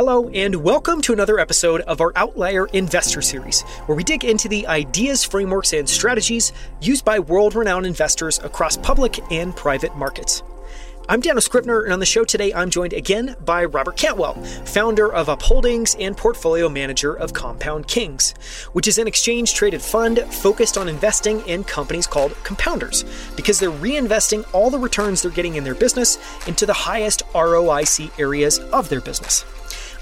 Hello, and welcome to another episode of our Outlier Investor Series, where we dig into the ideas, frameworks, and strategies used by world renowned investors across public and private markets. I'm Daniel Scrivner, and on the show today, I'm joined again by Robert Cantwell, founder of Upholdings and portfolio manager of Compound Kings, which is an exchange traded fund focused on investing in companies called compounders because they're reinvesting all the returns they're getting in their business into the highest ROIC areas of their business.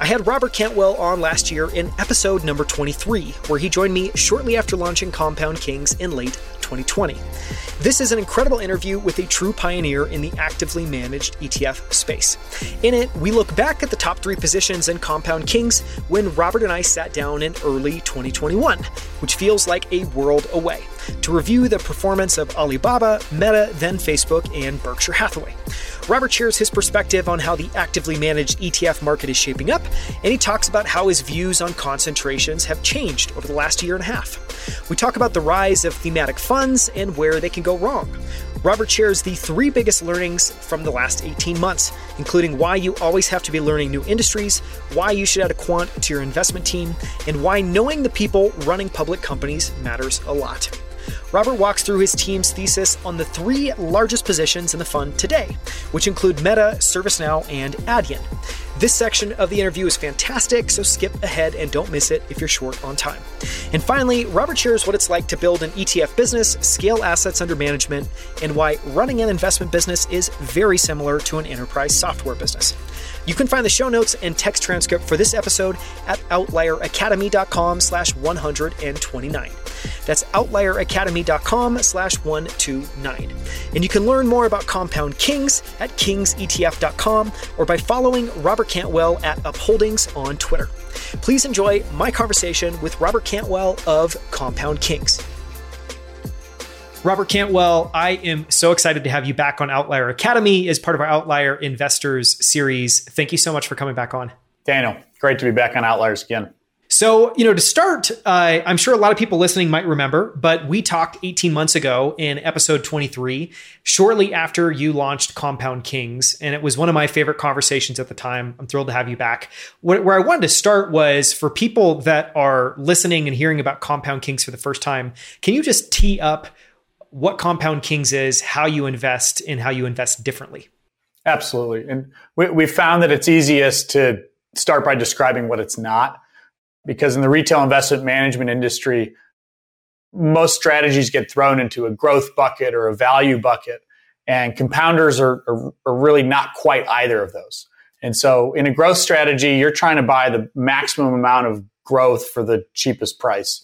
I had Robert Cantwell on last year in episode number 23, where he joined me shortly after launching Compound Kings in late 2020. This is an incredible interview with a true pioneer in the actively managed ETF space. In it, we look back at the top three positions in Compound Kings when Robert and I sat down in early 2021, which feels like a world away, to review the performance of Alibaba, Meta, then Facebook, and Berkshire Hathaway. Robert shares his perspective on how the actively managed ETF market is shaping up, and he talks about how his views on concentrations have changed over the last year and a half. We talk about the rise of thematic funds and where they can go wrong. Robert shares the three biggest learnings from the last 18 months, including why you always have to be learning new industries, why you should add a quant to your investment team, and why knowing the people running public companies matters a lot. Robert walks through his team's thesis on the three largest positions in the fund today, which include Meta, ServiceNow, and Adyen. This section of the interview is fantastic, so skip ahead and don't miss it if you're short on time. And finally, Robert shares what it's like to build an ETF business, scale assets under management, and why running an investment business is very similar to an enterprise software business. You can find the show notes and text transcript for this episode at outlieracademy.com slash 129. That's outlieracademy.com slash 129. And you can learn more about Compound Kings at kingsetf.com or by following Robert Cantwell at Upholdings on Twitter. Please enjoy my conversation with Robert Cantwell of Compound Kings. Robert Cantwell, I am so excited to have you back on Outlier Academy as part of our Outlier Investors series. Thank you so much for coming back on. Daniel, great to be back on Outliers again. So, you know, to start, uh, I'm sure a lot of people listening might remember, but we talked 18 months ago in episode 23, shortly after you launched Compound Kings. And it was one of my favorite conversations at the time. I'm thrilled to have you back. Where, I wanted to start was for people that are listening and hearing about Compound Kings for the first time, can you just tee up what Compound Kings is, how you invest, and how you invest differently? Absolutely. And we, we found that it's easiest to start by describing what it's not because in the retail investment management industry, most strategies get thrown into a growth bucket or a value bucket, and compounders are, are, are really not quite either of those. And so, in a growth strategy, you're trying to buy the maximum amount of growth for the cheapest price.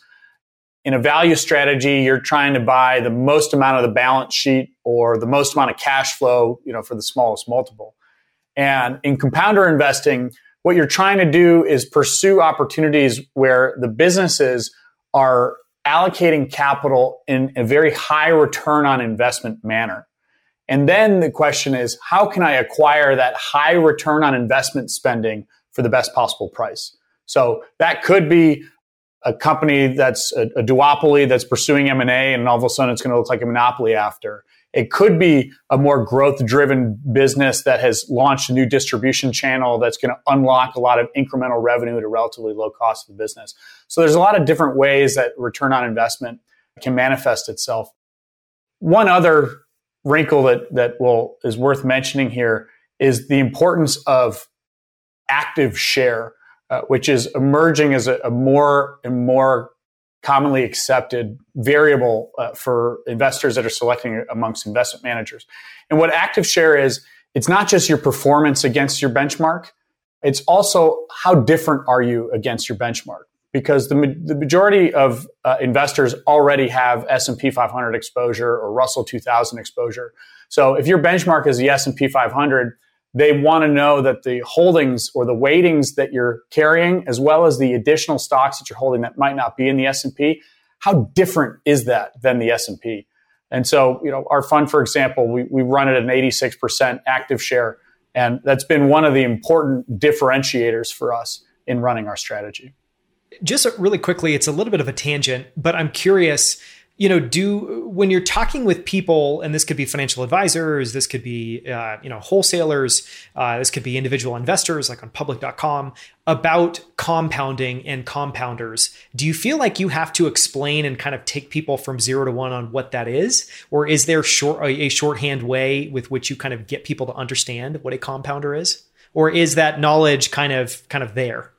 In a value strategy, you're trying to buy the most amount of the balance sheet or the most amount of cash flow, you know, for the smallest multiple. And in compounder investing, what you're trying to do is pursue opportunities where the businesses are allocating capital in a very high return on investment manner. And then the question is, how can I acquire that high return on investment spending for the best possible price? So that could be a company that's a, a duopoly that's pursuing M&A and all of a sudden it's going to look like a monopoly after. It could be a more growth driven business that has launched a new distribution channel that's going to unlock a lot of incremental revenue at a relatively low cost of the business. So there's a lot of different ways that return on investment can manifest itself. One other wrinkle that, that will, is worth mentioning here is the importance of active share, uh, which is emerging as a, a more and more commonly accepted variable uh, for investors that are selecting amongst investment managers. And what active share is, it's not just your performance against your benchmark. It's also how different are you against your benchmark? Because the, the majority of uh, investors already have S&P 500 exposure or Russell 2000 exposure. So if your benchmark is the S&P 500, they want to know that the holdings or the weightings that you're carrying as well as the additional stocks that you're holding that might not be in the S&P how different is that than the S&P and so you know our fund for example we, we run it at an 86% active share and that's been one of the important differentiators for us in running our strategy. Just really quickly it's a little bit of a tangent but i'm curious you know do when you're talking with people and this could be financial advisors this could be uh, you know wholesalers uh, this could be individual investors like on public.com about compounding and compounders do you feel like you have to explain and kind of take people from zero to one on what that is? Or is there short a shorthand way with which you kind of get people to understand what a compounder is? Or is that knowledge kind of kind of there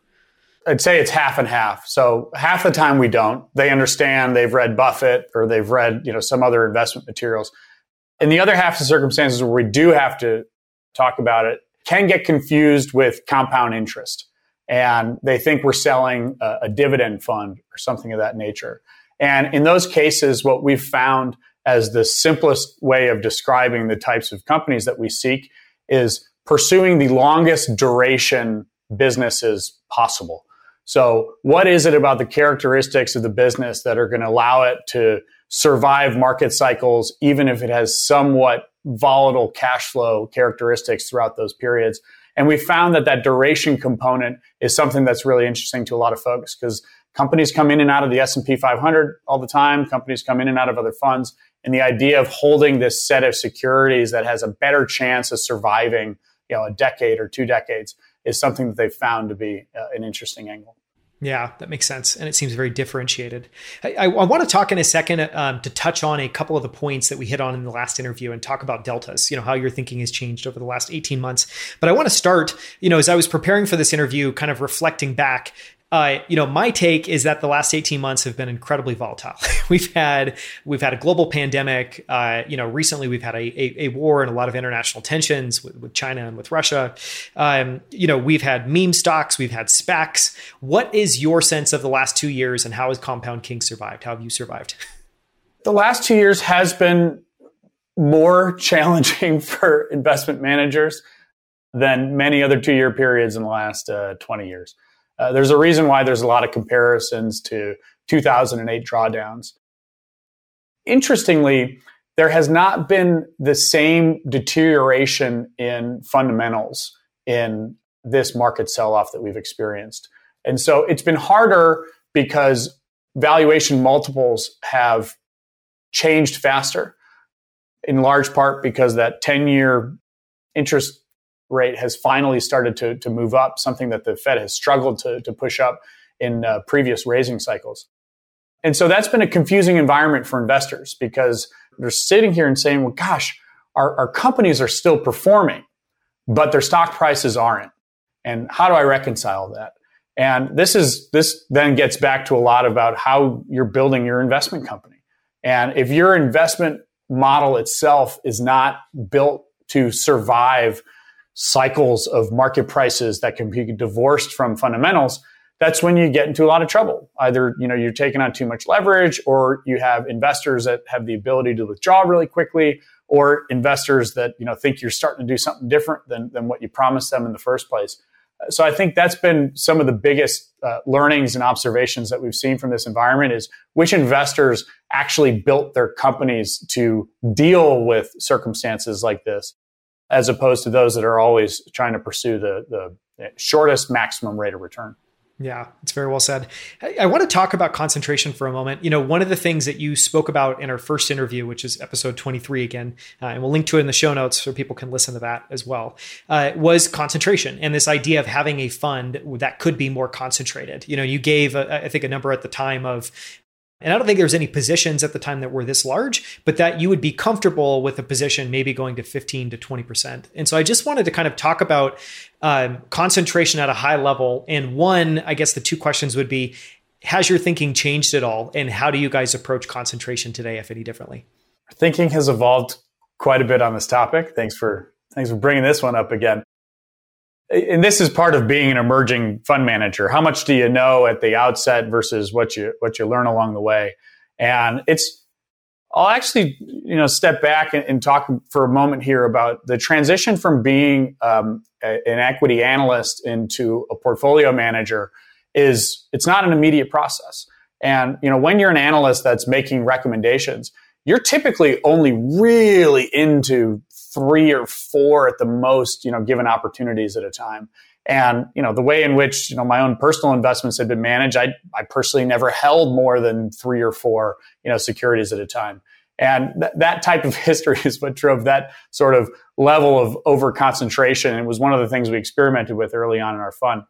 I'd say it's half and half. So half the time we don't. They understand they've read Buffett or they've read, you know, some other investment materials. And the other half of circumstances where we do have to talk about it can get confused with compound interest. And they think we're selling a, a dividend fund or something of that nature. And in those cases, what we've found as the simplest way of describing the types of companies that we seek is pursuing the longest duration businesses possible. So, what is it about the characteristics of the business that are going to allow it to survive market cycles, even if it has somewhat volatile cash flow characteristics throughout those periods? And we found that that duration component is something that's really interesting to a lot of folks because companies come in and out of the S&P 500 all the time. Companies come in and out of other funds. And the idea of holding this set of securities that has a better chance of surviving, you know, a decade or two decades is something that they've found to be uh, an interesting angle. Yeah, that makes sense. And it seems very differentiated. I, I, I want to talk in a second um, to touch on a couple of the points that we hit on in the last interview and talk about deltas, you know, how your thinking has changed over the last 18 months. But I want to start, you know, as I was preparing for this interview, kind of reflecting back uh, you know, my take is that the last 18 months have been incredibly volatile. we've had we've had a global pandemic. Uh, you know, recently we've had a, a, a, war and a lot of international tensions with, with China and with Russia. Um, you know, we've had meme stocks, we've had SPACs. What is your sense of the last two years, and how has Compound King survived? How have you survived? The last two years has been more challenging for investment managers than many other two year periods in the last uh, 20 years. Uh, there's a reason why there's a lot of comparisons to 2008 drawdowns. Interestingly, there has not been the same deterioration in fundamentals in this market sell off that we've experienced. And so it's been harder because valuation multiples have changed faster, in large part because that 10 year interest rate has finally started to, to move up, something that the Fed has struggled to, to push up in uh, previous raising cycles. And so that's been a confusing environment for investors because they're sitting here and saying, well, gosh, our, our companies are still performing, but their stock prices aren't. And how do I reconcile that? And this is this then gets back to a lot about how you're building your investment company. And if your investment model itself is not built to survive cycles of market prices that can be divorced from fundamentals, that's when you get into a lot of trouble. Either, you know, you're taking on too much leverage or you have investors that have the ability to withdraw really quickly or investors that, you know, think you're starting to do something different than, than what you promised them in the first place. So I think that's been some of the biggest uh, learnings and observations that we've seen from this environment is which investors actually built their companies to deal with circumstances like this as opposed to those that are always trying to pursue the, the shortest maximum rate of return. Yeah, it's very well said. I, want to talk about concentration for a moment. You know, one of the things that you spoke about in our first interview, which is episode 23 again, uh, and we'll link to it in the show notes so people can listen to that as well, uh, was concentration and this idea of having a fund that could be more concentrated. You know, you gave, a, I think, a number at the time of and I don't think there was any positions at the time that were this large, but that you would be comfortable with a position maybe going to 15 to 20%. And so I just wanted to kind of talk about um, concentration at a high level. And one, I guess the two questions would be Has your thinking changed at all? And how do you guys approach concentration today, if any differently? Thinking has evolved quite a bit on this topic. Thanks for thanks for bringing this one up again and this is part of being an emerging fund manager. How much do you know at the outset versus what you what you learn along the way? And it's I'll actually you know step back and, and talk for a moment here about the transition from being um, a, an equity analyst into a portfolio manager. Is it's not an immediate process. And you know when you're an analyst that's making recommendations, you're typically only really into three or four at the most, you know, given opportunities at a time. And, you know, the way in which, you know, my own personal investments had been managed, I, I personally never held more than three or four, you know, securities at a time. And th- that type of history is what drove that sort of level of over concentration. It was one of the things we experimented with early on in our fund.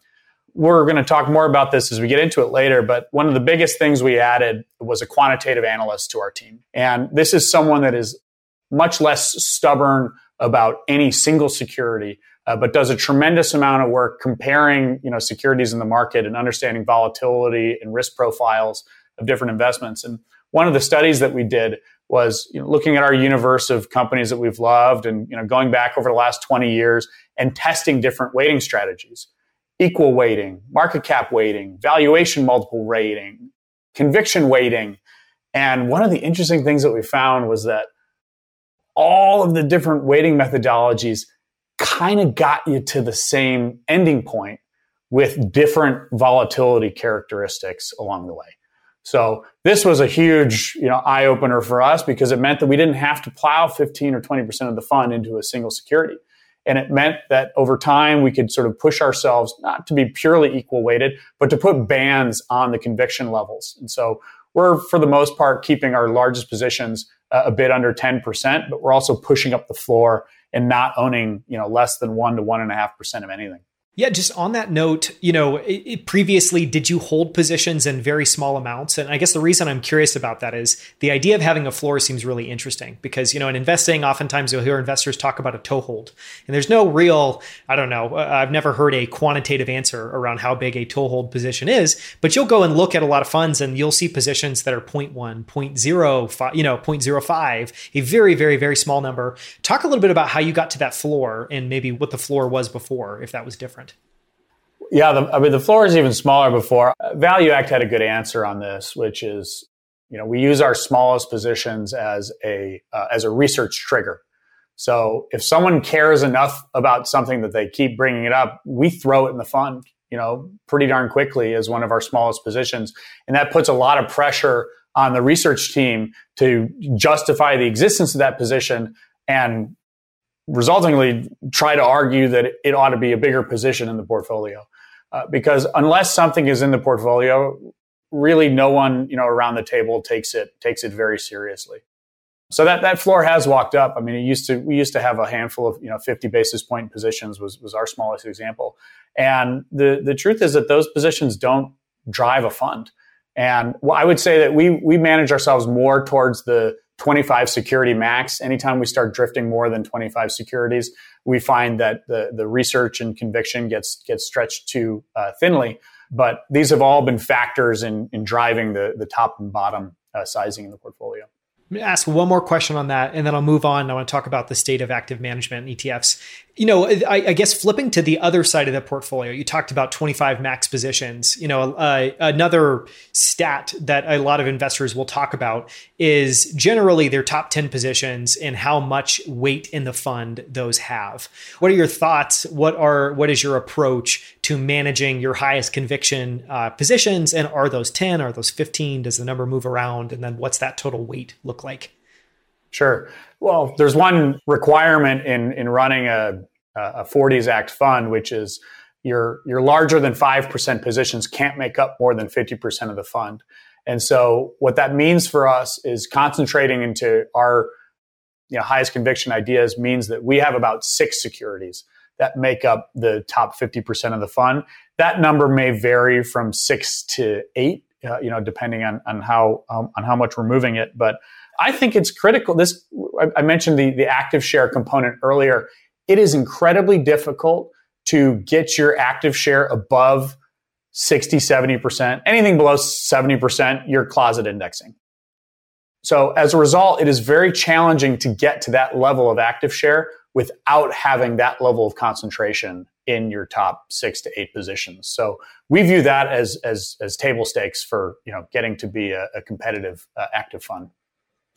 We're going to talk more about this as we get into it later, but one of the biggest things we added was a quantitative analyst to our team. And this is someone that is much less stubborn about any single security, uh, but does a tremendous amount of work comparing, you know, securities in the market and understanding volatility and risk profiles of different investments. And one of the studies that we did was you know, looking at our universe of companies that we've loved and you know going back over the last 20 years and testing different weighting strategies equal weighting market cap weighting valuation multiple rating conviction weighting and one of the interesting things that we found was that all of the different weighting methodologies kind of got you to the same ending point with different volatility characteristics along the way. So this was a huge, you know, eye opener for us because it meant that we didn't have to plow 15 or 20% of the fund into a single security. And it meant that over time we could sort of push ourselves not to be purely equal weighted, but to put bands on the conviction levels. And so we're, for the most part, keeping our largest positions a bit under 10%, but we're also pushing up the floor and not owning, you know, less than one to one and a half percent of anything. Yeah, just on that note, you know, it, it previously, did you hold positions in very small amounts? And I guess the reason I'm curious about that is the idea of having a floor seems really interesting because, you know, in investing, oftentimes you'll hear investors talk about a toe hold. And there's no real, I don't know, uh, I've never heard a quantitative answer around how big a toe hold position is, but you'll go and look at a lot of funds and you'll see positions that are 0.1, 0.05, you know, 0.05, a very, very, very small number. Talk a little bit about how you got to that floor and maybe what the floor was before, if that was different. Yeah, the, I mean, the floor is even smaller before. ValueAct had a good answer on this, which is, you know, we use our smallest positions as a uh, as a research trigger. So if someone cares enough about something that they keep bringing it up, we throw it in the fund, you know, pretty darn quickly as one of our smallest positions, and that puts a lot of pressure on the research team to justify the existence of that position and resultingly try to argue that it ought to be a bigger position in the portfolio. Uh, because unless something is in the portfolio, really no one you know around the table takes it takes it very seriously. So that that floor has walked up. I mean, it used to we used to have a handful of you know 50 basis point positions was was our smallest example, and the the truth is that those positions don't drive a fund. And I would say that we we manage ourselves more towards the 25 security max. Anytime we start drifting more than 25 securities, we find that the, the research and conviction gets, gets stretched too uh, thinly. But these have all been factors in, in driving the, the top and bottom uh, sizing in the portfolio ask one more question on that, and then I'll move on. I want to talk about the state of active management and ETFs. You know, I, I guess flipping to the other side of the portfolio, you talked about 25 max positions. You know, uh, another stat that a lot of investors will talk about is generally their top 10 positions and how much weight in the fund those have. What are your thoughts? What are what is your approach to managing your highest conviction uh, positions? And are those 10? Are those 15? Does the number move around? And then what's that total weight look like? Sure. Well, there's one requirement in in running a a 40s Act fund, which is your your larger than five percent positions can't make up more than 50 percent of the fund. And so, what that means for us is concentrating into our you know, highest conviction ideas means that we have about six securities that make up the top 50% of the fund. That number may vary from six to eight, uh, you know, depending on, on how, um, on how much we're moving it. But I think it's critical. This I mentioned the the active share component earlier. It is incredibly difficult to get your active share above 60, 70%. Anything below 70%, you're closet indexing. So as a result, it is very challenging to get to that level of active share without having that level of concentration in your top six to eight positions. So we view that as as, as table stakes for you know getting to be a, a competitive uh, active fund.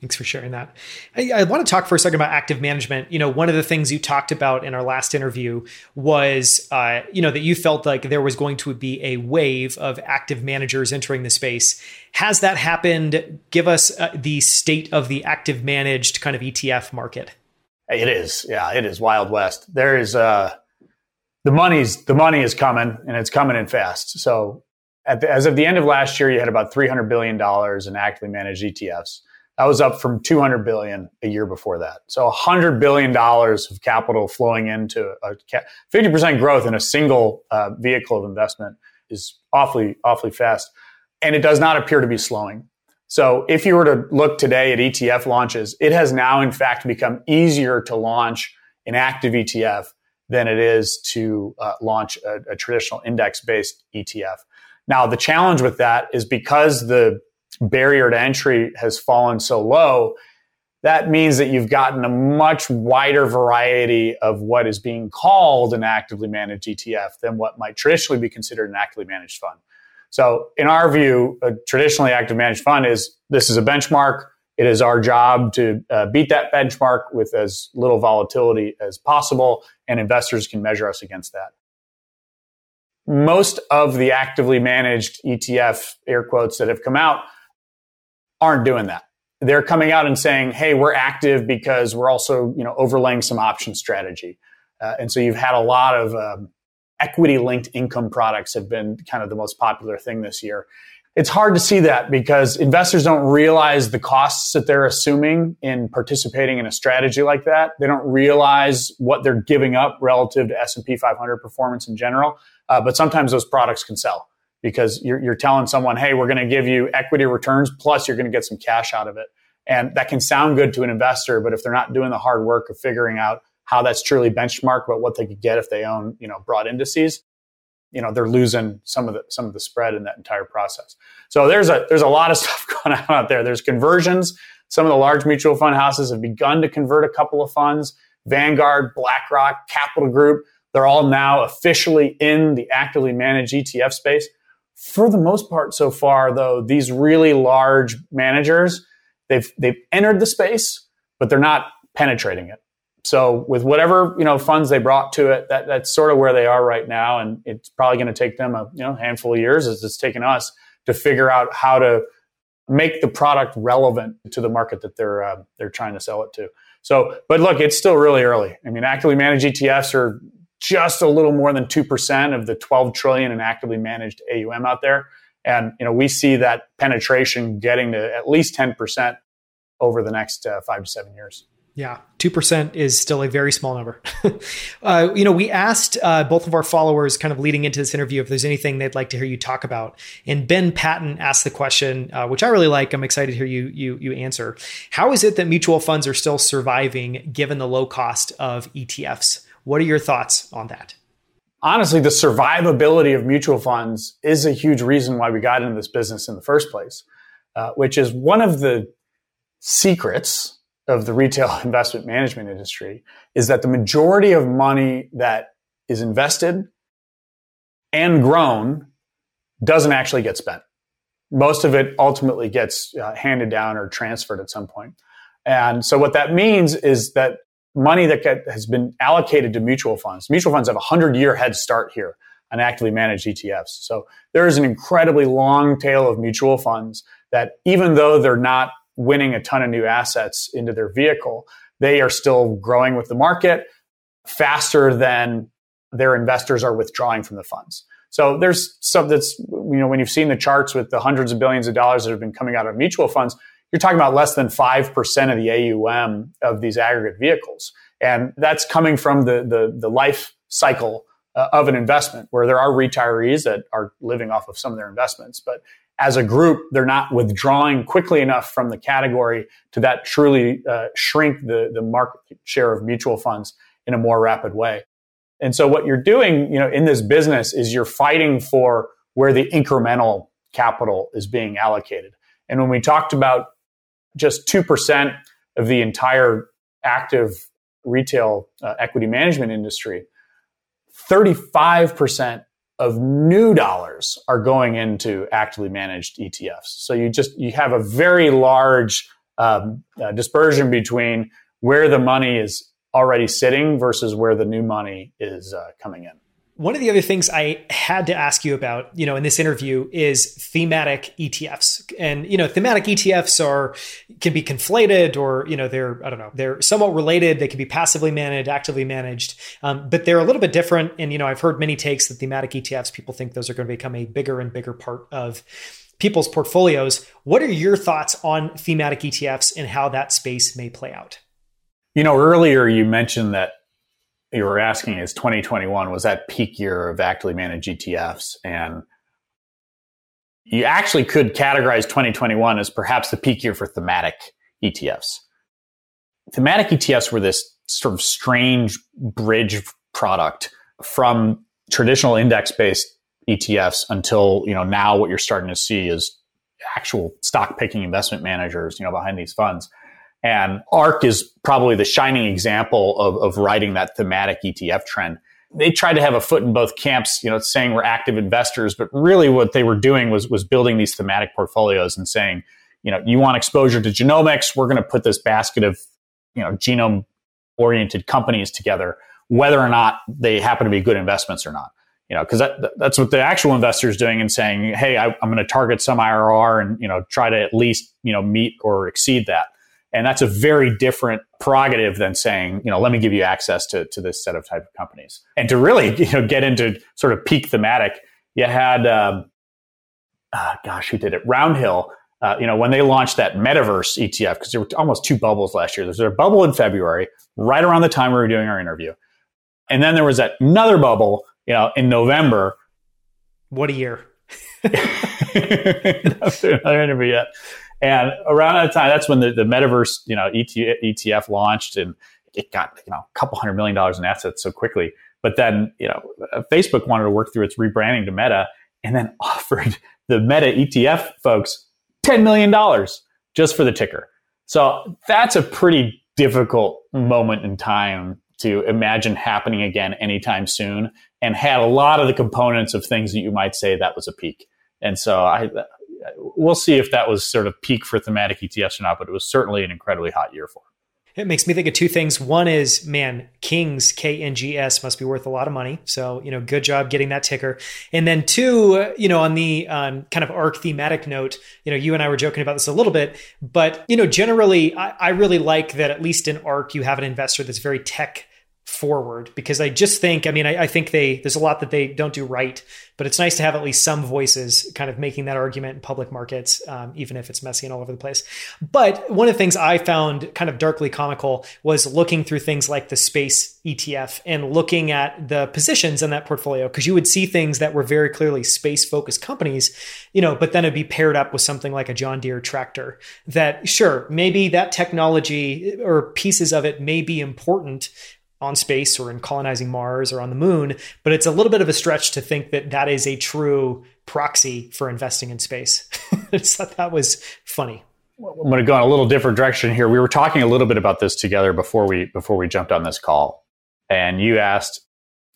Thanks for sharing that. I, I, want to talk for a second about active management. You know, one of the things you talked about in our last interview was, uh, you know, that you felt like there was going to be a wave of active managers entering the space. Has that happened? Give us uh, the state of the active managed kind of ETF market. It is, yeah, it is wild west. There is, uh, the money's the money is coming and it's coming in fast. So the, as of the end of last year, you had about 300 billion dollars in actively managed ETFs. That was up from 200 billion a year before that. So 100 billion dollars of capital flowing into a 50% growth in a single uh, vehicle of investment is awfully awfully fast, and it does not appear to be slowing. So if you were to look today at ETF launches, it has now in fact become easier to launch an active ETF than it is to uh, launch a, a traditional index based ETF. Now, the challenge with that is because the barrier to entry has fallen so low, that means that you've gotten a much wider variety of what is being called an actively managed ETF than what might traditionally be considered an actively managed fund. So, in our view, a traditionally active managed fund is this is a benchmark. It is our job to uh, beat that benchmark with as little volatility as possible, and investors can measure us against that. Most of the actively managed ETF air quotes that have come out aren't doing that. They're coming out and saying, "Hey, we're active because we're also, you know, overlaying some option strategy." Uh, and so you've had a lot of um, equity linked income products have been kind of the most popular thing this year it's hard to see that because investors don't realize the costs that they're assuming in participating in a strategy like that. They don't realize what they're giving up relative to S&P 500 performance in general. Uh, but sometimes those products can sell because you're, you're telling someone, hey, we're going to give you equity returns plus you're going to get some cash out of it. And that can sound good to an investor, but if they're not doing the hard work of figuring out how that's truly benchmarked, but what they could get if they own, you know, broad indices, you know they're losing some of the some of the spread in that entire process. So there's a there's a lot of stuff going on out there. There's conversions. Some of the large mutual fund houses have begun to convert a couple of funds. Vanguard, BlackRock, Capital Group, they're all now officially in the actively managed ETF space. For the most part so far though, these really large managers, they've they've entered the space, but they're not penetrating it. So with whatever you know funds they brought to it, that that's sort of where they are right now, and it's probably going to take them a you know handful of years, as it's taken us to figure out how to make the product relevant to the market that they're uh, they're trying to sell it to. So, but look, it's still really early. I mean, actively managed ETFs are just a little more than two percent of the 12 trillion in actively managed AUM out there, and you know we see that penetration getting to at least 10 percent over the next uh, five to seven years. Yeah, 2% is still a very small number. uh, you know, we asked uh, both of our followers kind of leading into this interview if there's anything they'd like to hear you talk about. And Ben Patton asked the question, uh, which I really like. I'm excited to hear you, you, you answer. How is it that mutual funds are still surviving given the low cost of ETFs? What are your thoughts on that? Honestly, the survivability of mutual funds is a huge reason why we got into this business in the first place, uh, which is one of the secrets of the retail investment management industry is that the majority of money that is invested and grown doesn't actually get spent. Most of it ultimately gets uh, handed down or transferred at some point. And so what that means is that money that has been allocated to mutual funds, mutual funds have a 100 year head start here on actively managed ETFs. So there is an incredibly long tail of mutual funds that even though they're not winning a ton of new assets into their vehicle, they are still growing with the market faster than their investors are withdrawing from the funds. So there's some that's, you know, when you've seen the charts with the hundreds of billions of dollars that have been coming out of mutual funds, you're talking about less than 5% of the AUM of these aggregate vehicles. And that's coming from the, the, the life cycle uh, of an investment where there are retirees that are living off of some of their investments. But as a group, they're not withdrawing quickly enough from the category to that truly uh, shrink the, the market share of mutual funds in a more rapid way. And so what you're doing, you know, in this business is you're fighting for where the incremental capital is being allocated. And when we talked about just 2% of the entire active retail uh, equity management industry, 35% of new dollars are going into actively managed ETFs. So you just you have a very large um, uh, dispersion between where the money is already sitting versus where the new money is uh, coming in. One of the other things I had to ask you about, you know, in this interview is thematic ETFs. And, you know, thematic ETFs are can be conflated or, you know, they're, I don't know, they're somewhat related. They can be passively managed, actively managed, um, but they're a little bit different. And, you know, I've heard many takes that thematic ETFs, people think those are going to become a bigger and bigger part of people's portfolios. What are your thoughts on thematic ETFs and how that space may play out? You know, earlier you mentioned that you were asking is 2021 was that peak year of actively managed ETFs and you actually could categorize 2021 as perhaps the peak year for thematic ETFs. Thematic ETFs were this sort of strange bridge product from traditional index based ETFs until, you know, now what you're starting to see is actual stock picking investment managers, you know, behind these funds. And ARK is probably the shining example of, of riding that thematic ETF trend. They tried to have a foot in both camps, you know, saying we're active investors, but really what they were doing was, was building these thematic portfolios and saying, you know, you want exposure to genomics, we're going to put this basket of, you know, genome oriented companies together, whether or not they happen to be good investments or not you know, because that, that's what the actual investor is doing and saying, hey, I, am going to target some IRR and you know try to at least you know meet or exceed that. And that's a very different prerogative than saying, you know, let me give you access to, to this set of type of companies. And to really, you know, get into sort of peak thematic, you had, um, uh, gosh, who did it? Roundhill. Uh, you know, when they launched that metaverse ETF, because there were almost two bubbles last year. There was a bubble in February, right around the time we were doing our interview. And then there was that another bubble, you know, in November. What a year. another interview yet. And around that time, that's when the, the metaverse, you know, ETF launched and it got, you know, a couple hundred million dollars in assets so quickly. But then, you know, Facebook wanted to work through its rebranding to Meta and then offered the Meta ETF folks $10 million just for the ticker. So that's a pretty difficult moment in time to imagine happening again anytime soon and had a lot of the components of things that you might say that was a peak. And so I, we'll see if that was sort of peak for thematic ETFs or not, but it was certainly an incredibly hot year for. It makes me think of two things. One is, man, Kings K N G S must be worth a lot of money. So you know, good job getting that ticker. And then two, you know, on the um, kind of ARK thematic note, you know, you and I were joking about this a little bit, but you know, generally, I, I really like that at least in ARK you have an investor that's very tech forward because I just think, I mean, I, I, think they, there's a lot that they don't do right, but it's nice to have at least some voices kind of making that argument in public markets, um, even if it's messy and all over the place. But one of the things I found kind of darkly comical was looking through things like the space ETF and looking at the positions in that portfolio because you would see things that were very clearly space focused companies, you know, but then it'd be paired up with something like a John Deere tractor that sure, maybe that technology or pieces of it may be important on space or in colonizing Mars or on the moon, but it's a little bit of a stretch to think that that is a true proxy for investing in space. I thought that was funny. I'm going to go in a little different direction here. We were talking a little bit about this together before we before we jumped on this call, and you asked,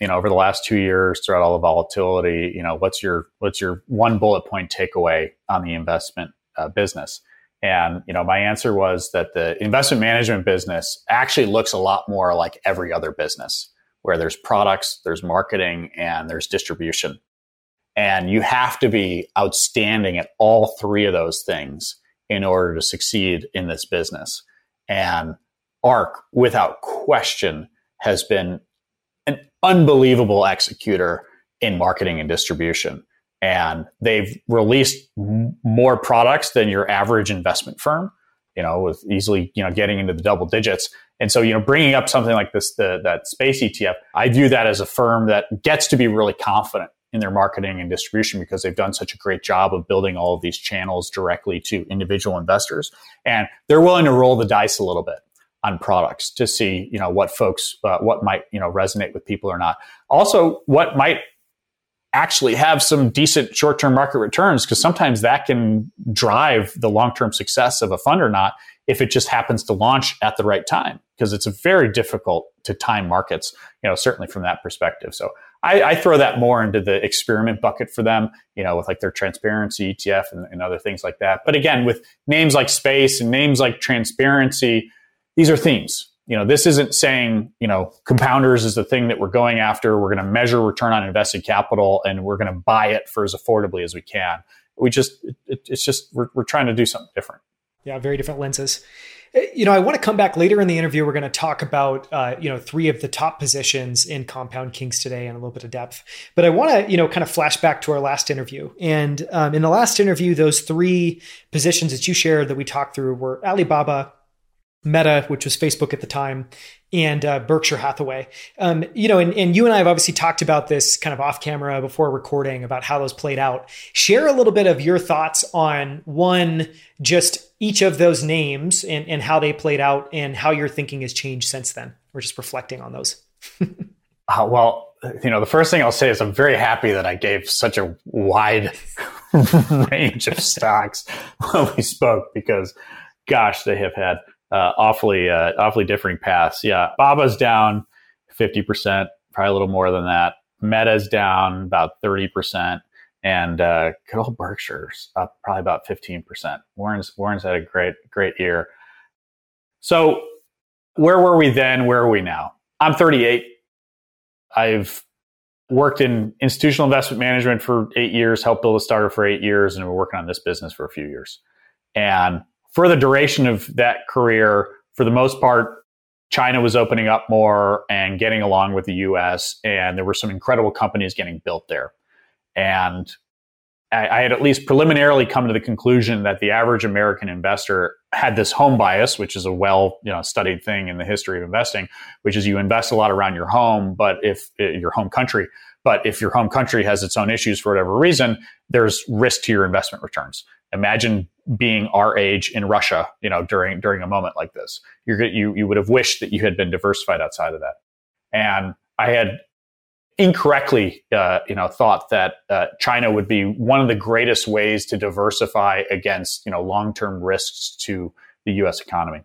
you know, over the last two years, throughout all the volatility, you know, what's your what's your one bullet point takeaway on the investment uh, business? And you know, my answer was that the investment management business actually looks a lot more like every other business, where there's products, there's marketing, and there's distribution. And you have to be outstanding at all three of those things in order to succeed in this business. And ARK, without question, has been an unbelievable executor in marketing and distribution and they've released m- more products than your average investment firm you know with easily you know getting into the double digits. And so you know bringing up something like this the, that space etf i view that as a firm that gets to be really confident in their marketing and distribution because they've done such a great job of building all of these channels directly to individual investors. And they're willing to roll the dice a little bit on products to see you know what folks uh, what might you know resonate with people or not. Also what might actually have some decent short term market returns because sometimes that can drive the long term success of a fund or not if it just happens to launch at the right time because it's very difficult to time markets you know certainly from that perspective. So I, I, throw that more into the experiment bucket for them you know with like their transparency etf and, and other things like that. But again with names like space and names like transparency these are themes you know, this isn't saying, you know, compounders is the thing that we're going after. We're going to measure return on invested capital and we're going to buy it for as affordably as we can. We just, it, it's just, we're, we're trying to do something different. Yeah, very different lenses. Eh, you know, I want to come back later in the interview. We're going to talk about, uh, you know, three of the top positions in Compound Kings today in a little bit of depth. But I want to, you know, kind of flash back to our last interview. And um, in the last interview, those three positions that you shared that we talked through were Alibaba, Meta, which was Facebook at the time, and uh, Berkshire Hathaway. Um, you know, and, and you and I have obviously talked about this kind of off camera before recording about how those played out. Share a little bit of your thoughts on one, just each of those names and, and how they played out and how your thinking has changed since then. We're just reflecting on those. uh, well, you know, the first thing I'll say is I'm very happy that I gave such a wide range of stocks when we spoke because, gosh, they have had uh, awfully uh, awfully differing paths. Yeah, Baba's down fifty percent, probably a little more than that. Meta's down about thirty percent, and uh, good old Berkshire's up probably about fifteen percent. Warren's Warren's had a great great year. So where were we then? Where are we now? I'm 38. I've worked in institutional investment management for eight years, helped build a startup for eight years, and we're working on this business for a few years. And for the duration of that career, for the most part, China was opening up more and getting along with the US, and there were some incredible companies getting built there. And I, I had at least preliminarily come to the conclusion that the average American investor had this home bias, which is a well you know, studied thing in the history of investing, which is you invest a lot around your home, but if uh, your home country, but if your home country has its own issues for whatever reason, there's risk to your investment returns. Imagine being our age in Russia, you know, during during a moment like this. You're, you you would have wished that you had been diversified outside of that. And I had incorrectly, uh, you know, thought that uh, China would be one of the greatest ways to diversify against, you know, long term risks to the U.S. economy.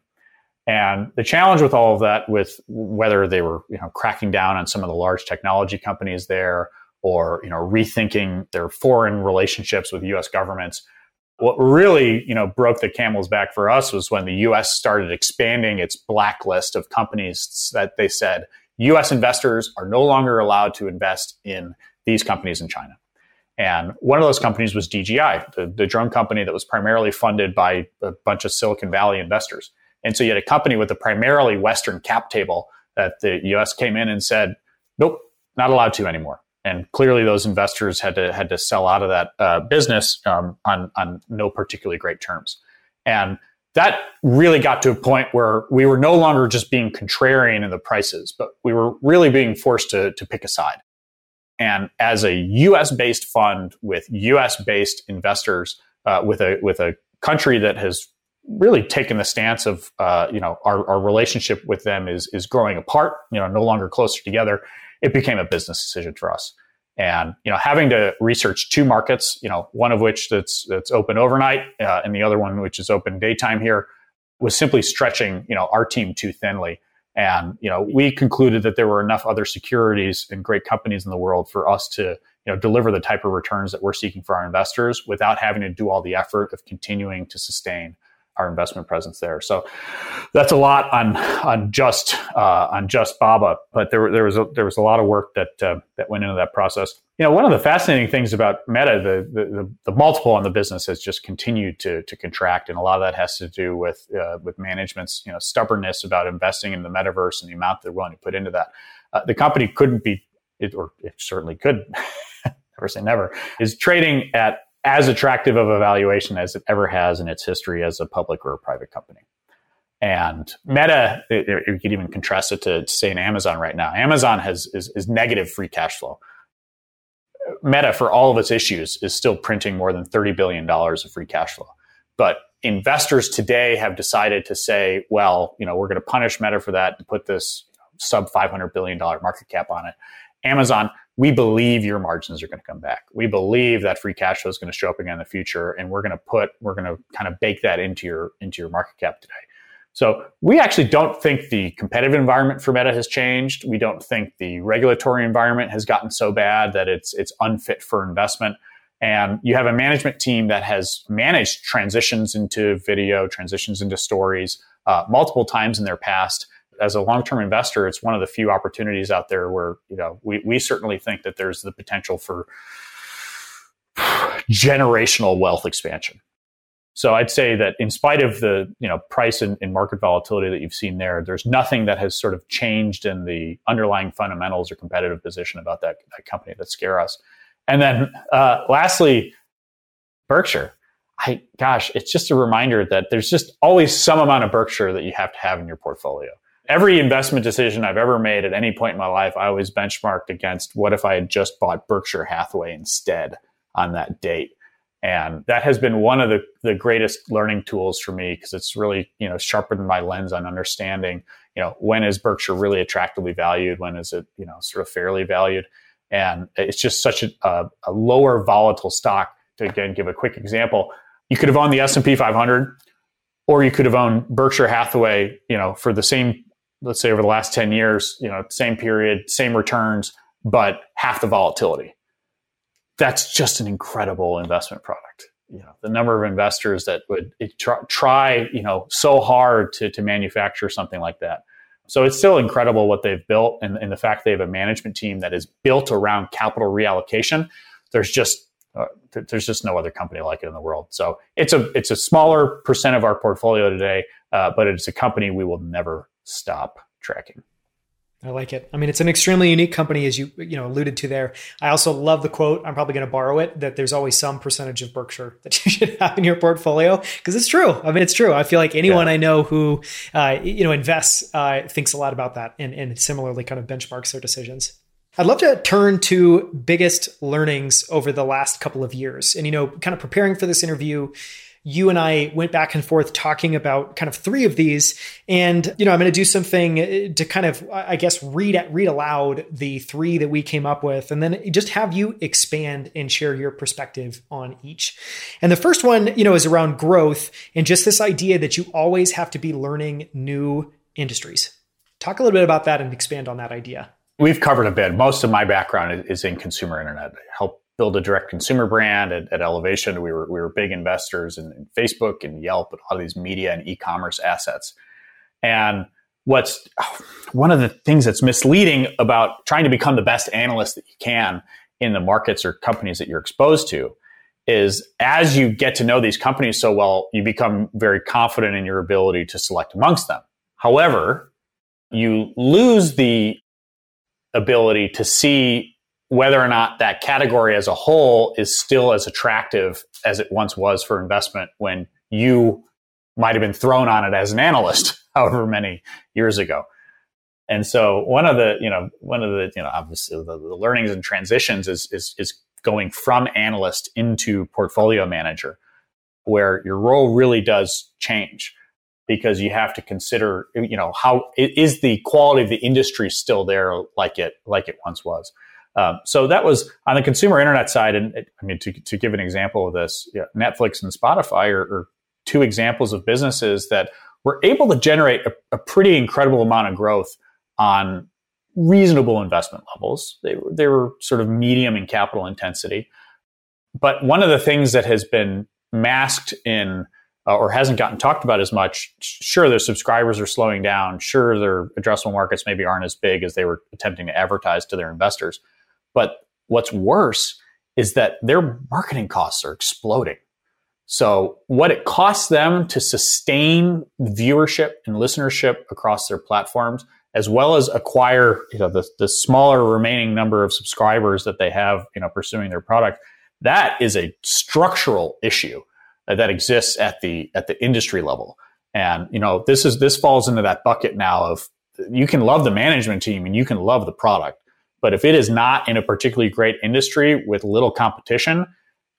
And the challenge with all of that, with whether they were, you know, cracking down on some of the large technology companies there, or you know, rethinking their foreign relationships with U.S. governments, what really, you know, broke the camel's back for us was when the U.S. started expanding its blacklist of companies that they said U.S. investors are no longer allowed to invest in these companies in China. And one of those companies was DJI, the, the drone company that was primarily funded by a bunch of Silicon Valley investors. And so you had a company with a primarily Western cap table that the US came in and said, nope, not allowed to anymore and clearly those investors had to had to sell out of that uh, business um, on on no particularly great terms, and that really got to a point where we were no longer just being contrarian in the prices, but we were really being forced to to pick a side. And as a U.S. based fund with U.S. based investors, uh, with a with a country that has really taken the stance of uh, you know our, our relationship with them is is growing apart, you know, no longer closer together it became a business decision for us. And you know, having to research two markets, you know, one of which that's that's open overnight, uh, and the other one which is open daytime here, was simply stretching you know our team too thinly. And you know, we concluded that there were enough other securities and great companies in the world for us to you know deliver the type of returns that we're seeking for our investors without having to do all the effort of continuing to sustain our investment presence there. So that's a lot on on just uh, on just Baba, but there there was a, there was a lot of work that uh, that went into that process. You know, one of the fascinating things about Meta, the, the the, multiple on the business has just continued to to contract, and a lot of that has to do with uh, with management's you know stubbornness about investing in the metaverse and the amount they're willing to put into that. Uh, the company couldn't be, it, or it certainly could. never say never is trading at as attractive of a valuation as it ever has in its history as a public or a private company. And Meta, you could even contrast it to, say in Amazon right now. Amazon has is, is negative free cash flow. Meta, for all of its issues, is still printing more than $30 billion of free cash flow. But investors today have decided to say, well, you know, we're going to punish Meta for that and put this sub $500 billion market cap on it. Amazon, we believe your margins are going to come back. We believe that free cash flow is going to show up again in the future, and we're going to put we're going to kind of bake that into your into your market cap today. So we actually don't think the competitive environment for Meta has changed. We don't think the regulatory environment has gotten so bad that it's it's unfit for investment. And you have a management team that has managed transitions into video, transitions into stories uh, multiple times in their past as a long-term investor, it's one of the few opportunities out there where you know we we certainly think that there's the potential for generational wealth expansion. So I'd say that in spite of the you know price and, and, market volatility that you've seen there, there's nothing that has sort of changed in the underlying fundamentals or competitive position about that, that company that scare us. And then uh, lastly, Berkshire. I gosh, it's just a reminder that there's just always some amount of Berkshire that you have to have in your portfolio. Every investment decision I've ever made at any point in my life, I always benchmarked against what if I had just bought Berkshire Hathaway instead on that date. And that has been one of the, the greatest learning tools for me because it's really, you know, sharpened my lens on understanding, you know, when is Berkshire really attractively valued? When is it, you know, sort of fairly valued? And it's just such a, a, a lower volatile stock. To again give a quick example, you could have owned the S&P 500 or you could have owned Berkshire Hathaway, you know, for the same let's say over the last 10 years, you know, same period, same returns, but half the volatility. That's just an incredible investment product. You know, the number of investors that would try, you know, so hard to, to manufacture something like that. So it's still incredible what they've built and, and the fact they have a management team that is built around capital reallocation. There's just uh, th- there's just no other company like it in the world. So it's a it's a smaller percent of our portfolio today, uh, but it's a company we will never stop tracking. I like it. I mean, it's an extremely unique company, as you you know alluded to there. I also love the quote. I'm probably going to borrow it. That there's always some percentage of Berkshire that you should have in your portfolio because it's true. I mean, it's true. I feel like anyone yeah. I know who uh, you know invests uh, thinks a lot about that, and, and similarly kind of benchmarks their decisions. I'd love to turn to biggest learnings over the last couple of years. And, you know, kind of preparing for this interview, you and I went back and forth talking about kind of three of these. And, you know, I'm going to do something uh, to kind of, I guess, read read aloud the three that we came up with, and then just have you expand and share your perspective on each. And the first one, you know, is around growth and just this idea that you always have to be learning new industries. Talk a little bit about that and expand on that idea. We've covered a bit. Most of my background is in consumer internet. I helped build a direct consumer brand at, at Elevation. We were we were big investors in, in Facebook and Yelp and all these media and e-commerce assets. And what's one of the things that's misleading about trying to become the best analyst that you can in the markets or companies that you're exposed to is as you get to know these companies so well, you become very confident in your ability to select amongst them. However, you lose the ability to see whether or not that category as a whole is still as attractive as it once was for investment when you might have been thrown on it as an analyst however many years ago. And so one of the, you know, one of the, you know, obviously the, the learnings and transitions is, is, is going from analyst into portfolio manager, where your role really does change because you have to consider, you know, how is the quality of the industry still there like it like it once was. Um, so that was on the consumer internet side, and it, I mean to, to give an example of this, yeah, Netflix and Spotify are, are, two examples of businesses that were able to generate a, a pretty incredible amount of growth on reasonable investment levels. They were, they were sort of medium in capital intensity. But one of the things that has been masked in uh, or hasn't gotten talked about as much. Sure, their subscribers are slowing down. Sure, their addressable markets maybe aren't as big as they were attempting to advertise to their investors. But what's worse is that their marketing costs are exploding. So, what it costs them to sustain viewership and listenership across their platforms, as well as acquire you know, the, the smaller remaining number of subscribers that they have you know, pursuing their product, that is a structural issue that exists at the at the industry level. And you know, this is this falls into that bucket now of you can love the management team and you can love the product, but if it is not in a particularly great industry with little competition,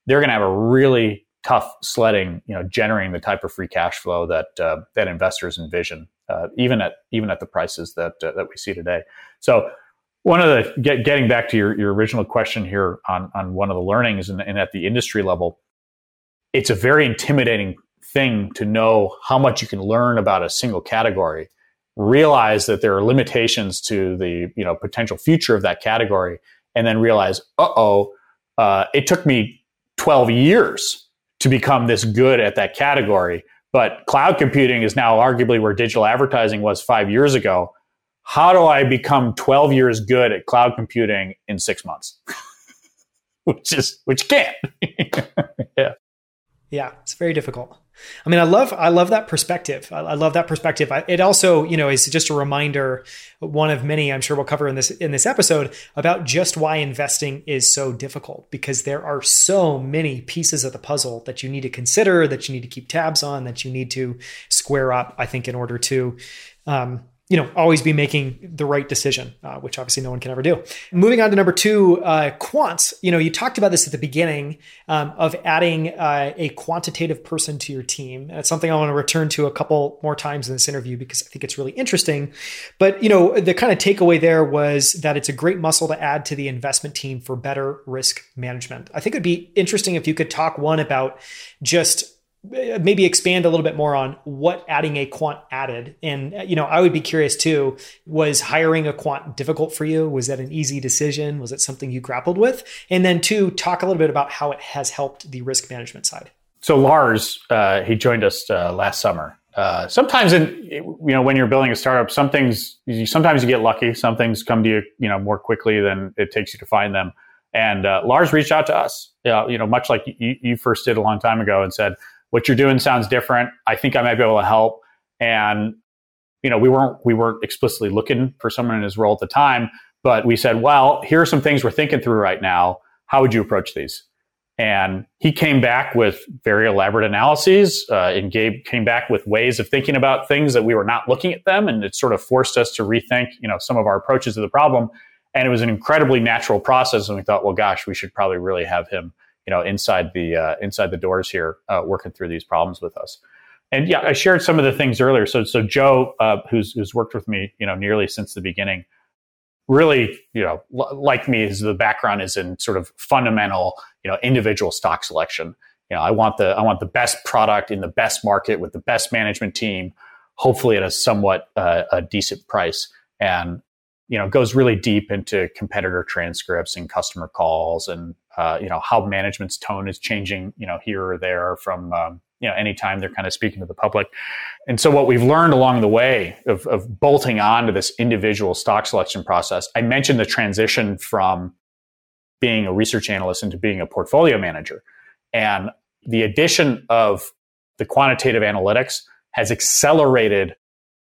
they're going to have a really tough sledding, you know, generating the type of free cash flow that uh, that investors envision, uh, even at even at the prices that uh, that we see today. So, one of the get, getting back to your, your original question here on on one of the learnings and, and at the industry level, it's a very intimidating thing to know how much you can learn about a single category realize that there are limitations to the you know potential future of that category and then realize uh-oh uh, it took me 12 years to become this good at that category but cloud computing is now arguably where digital advertising was five years ago. How do I become 12 years good at cloud computing in six months? which is which can't. yeah. Yeah, it's very difficult. I mean, I love I love that perspective. I, I love that perspective. I, it also, you know, is just a reminder, one of many I'm sure we'll cover in this in this episode about just why investing is so difficult because there are so many pieces of the puzzle that you need to consider, that you need to keep tabs on, that you need to square up. I think in order to um, you know, always be making the right decision, uh, which obviously no one can ever do. Moving on to number two, uh, quants. You know, you talked about this at the beginning um, of adding uh, a quantitative person to your team. And it's something I want to return to a couple more times in this interview because I think it's really interesting. But, you know, the kind of takeaway there was that it's a great muscle to add to the investment team for better risk management. I think it'd be interesting if you could talk one about just maybe expand a little bit more on what adding a quant added. And you know i would be curious too was hiring a quant difficult for you? Was that an easy decision? Was it something you grappled with? And then two talk a little bit about how it has helped the risk management side. So lars uh, he joined us uh, last summer. Uh, sometimes in you know when you're building a startup some things sometimes you get lucky. Some things come to you you know more quickly than it takes you to find them. And uh, lars reached out to us you know much like you, you first did a long time ago and said what you're doing sounds different. I think I might be able to help. And you know, we weren't we weren't explicitly looking for someone in his role at the time, but we said, well, here are some things we're thinking through right now. How would you approach these? And he came back with very elaborate analyses uh, and gave, came back with ways of thinking about things that we were not looking at them. And it sort of forced us to rethink, you know, some of our approaches to the problem. And it was an incredibly natural process. And we thought, well, gosh, we should probably really have him you know inside the uh, inside the doors here uh, working through these problems with us. And yeah i shared some of the things earlier. So so joe uh, who's who's worked with me you know nearly since the beginning really you know l- like me is the background is in sort of fundamental you know individual stock selection. You know i want the i want the best product in the best market with the best management team hopefully at a somewhat uh, a decent price. And you know goes really deep into competitor transcripts and customer calls and uh, you know how management's tone is changing you know here or there from um, you know anytime they're kind of speaking to the public. And so what we've learned along the way of, of bolting on to this individual stock selection process i mentioned the transition from being a research analyst into being a portfolio manager. And the addition of the quantitative analytics has accelerated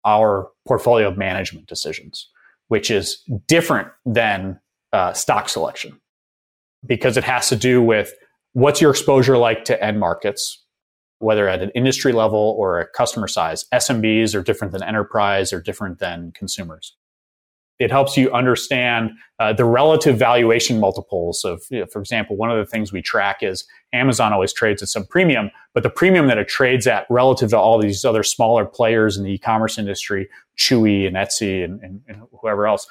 our portfolio management decisions which is different than uh, stock selection because it has to do with what's your exposure like to end markets, whether at an industry level or a customer size. SMBs are different than enterprise or different than consumers. It helps you understand uh, the relative valuation multiples of, you know, for example, one of the things we track is Amazon always trades at some premium, but the premium that it trades at relative to all these other smaller players in the e-commerce industry, Chewy and Etsy and, and, and whoever else,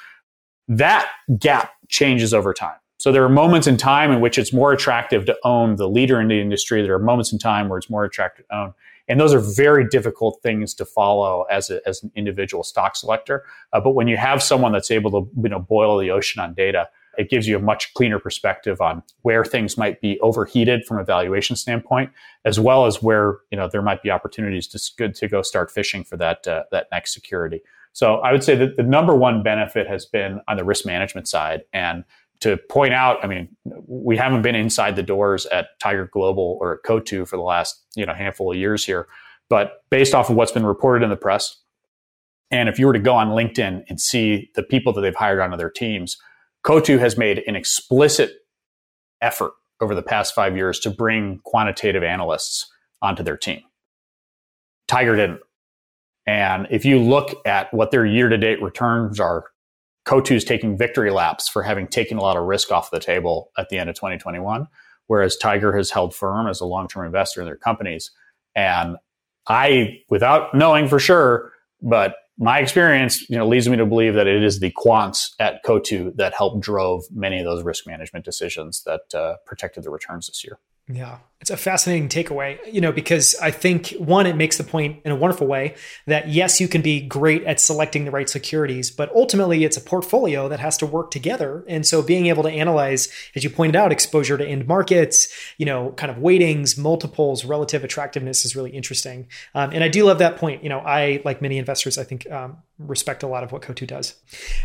that gap changes over time. So there are moments in time in which it's more attractive to own the leader in the industry. There are moments in time where it's more attractive to own. And those are very difficult things to follow as, a, as an individual stock selector. Uh, but when you have someone that's able to you know, boil the ocean on data, it gives you a much cleaner perspective on where things might be overheated from a valuation standpoint, as well as where you know there might be opportunities to good to go start fishing for that uh, that next security. So I would say that the number one benefit has been on the risk management side, and to point out, I mean, we haven't been inside the doors at Tiger Global or at Coatue for the last you know handful of years here, but based off of what's been reported in the press, and if you were to go on LinkedIn and see the people that they've hired onto their teams, Coatue has made an explicit effort over the past five years to bring quantitative analysts onto their team. Tiger didn't. And if you look at what their year to date returns are Coatue's taking victory laps for having taken a lot of risk off the table at the end of 2021, whereas Tiger has held firm as a long term investor in their companies. And I, without knowing for sure, but my experience, you know, leads me to believe that it is the quants at Coatue that helped drove many of those risk management decisions that uh, protected the returns this year. Yeah. It's a fascinating takeaway, you know, because I think one, it makes the point in a wonderful way that yes, you can be great at selecting the right securities, but ultimately it's a portfolio that has to work together. And so being able to analyze, as you pointed out, exposure to end markets, you know, kind of weightings, multiples, relative attractiveness is really interesting. Um, and I do love that point. You know, I, like many investors, I think um, respect a lot of what Coatue does.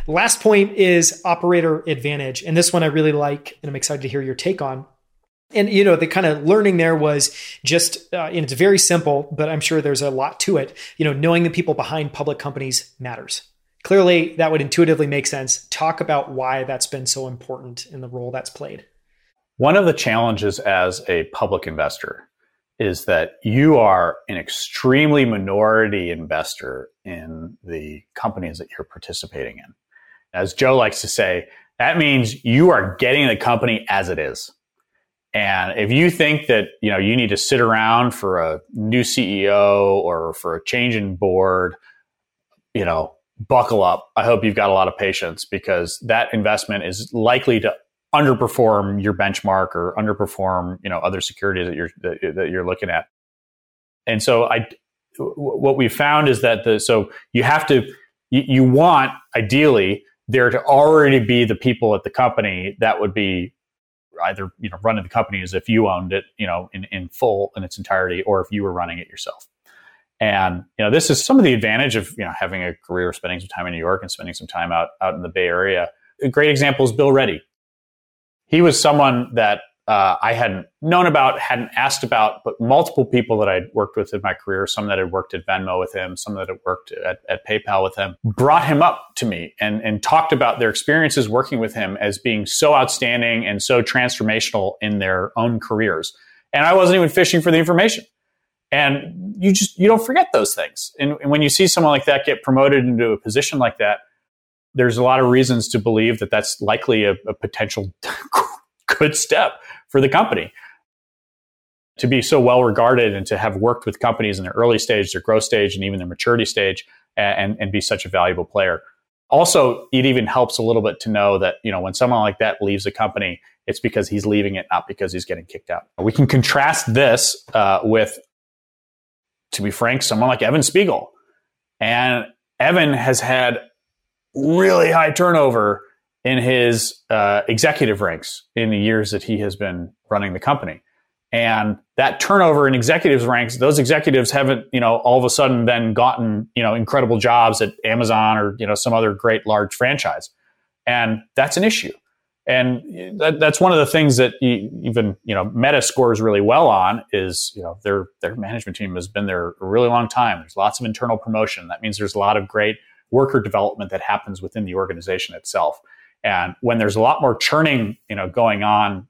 Last point is operator advantage. And this one I really like, and I'm excited to hear your take on and you know the kind of learning there was just uh, and it's very simple but i'm sure there's a lot to it. You know knowing the people behind public companies matters. Clearly that would intuitively make sense. Talk about why that's been so important in the role that's played. One of the challenges as a public investor is that you are an extremely minority investor in the companies that you're participating in. As joe likes to say that means you are getting the company as it is and if you think that you know you need to sit around for a new CEO or for a change in board, you know, buckle up. I hope you've got a lot of patience because that investment is likely to underperform your benchmark or underperform you know other securities that you're that, that you're looking at. And so I, what we found is that the so you have to you, you want ideally there to already be the people at the company that would be either you know running the company as if you owned it you know in, in full in its entirety or if you were running it yourself. And you know this is some of the advantage of you know having a career spending some time in new york and spending some time out out in the bay area. A great example is bill ready. He was someone that uh, I hadn't known about, hadn't asked about, but multiple people that I'd worked with in my career, some that had worked at Venmo with him, some that had worked at, at PayPal with him, brought him up to me and, and talked about their experiences working with him as being so outstanding and so transformational in their own careers. And I wasn't even fishing for the information. And you just, you don't forget those things. And, and when you see someone like that get promoted into a position like that, there's a lot of reasons to believe that that's likely a, a potential good step for the company to be so well regarded and to have worked with companies in their early stage, their growth stage, and even their maturity stage, and, and be such a valuable player. Also, it even helps a little bit to know that you know when someone like that leaves a company, it's because he's leaving it, not because he's getting kicked out. We can contrast this uh, with, to be frank, someone like Evan Spiegel, and Evan has had really high turnover in his uh, executive ranks in the years that he has been running the company. And that turnover in executives ranks, those executives haven't, you know, all of a sudden then gotten, you know, incredible jobs at Amazon or, you know, some other great large franchise. And that's an issue. And that, that's one of the things that even, you know, Meta scores really well on is, you know, their, their management team has been there a really long time. There's lots of internal promotion. That means there's a lot of great worker development that happens within the organization itself. And when there's a lot more churning, you know, going on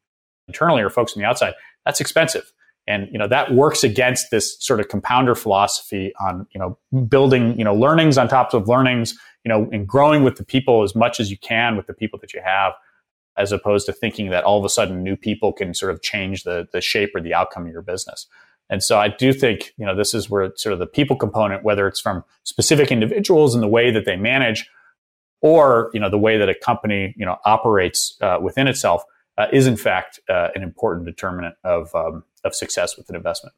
internally or folks on the outside, that's expensive. And you know that works against this sort of compounder philosophy on you know building you know learnings on top of learnings, you know, and growing with the people as much as you can with the people that you have, as opposed to thinking that all of a sudden new people can sort of change the the shape or the outcome of your business. And so I do think you know this is where sort of the people component, whether it's from specific individuals and the way that they manage, or you know the way that a company you know operates uh, within itself uh, is in fact uh, an important determinant of um, of success with an investment.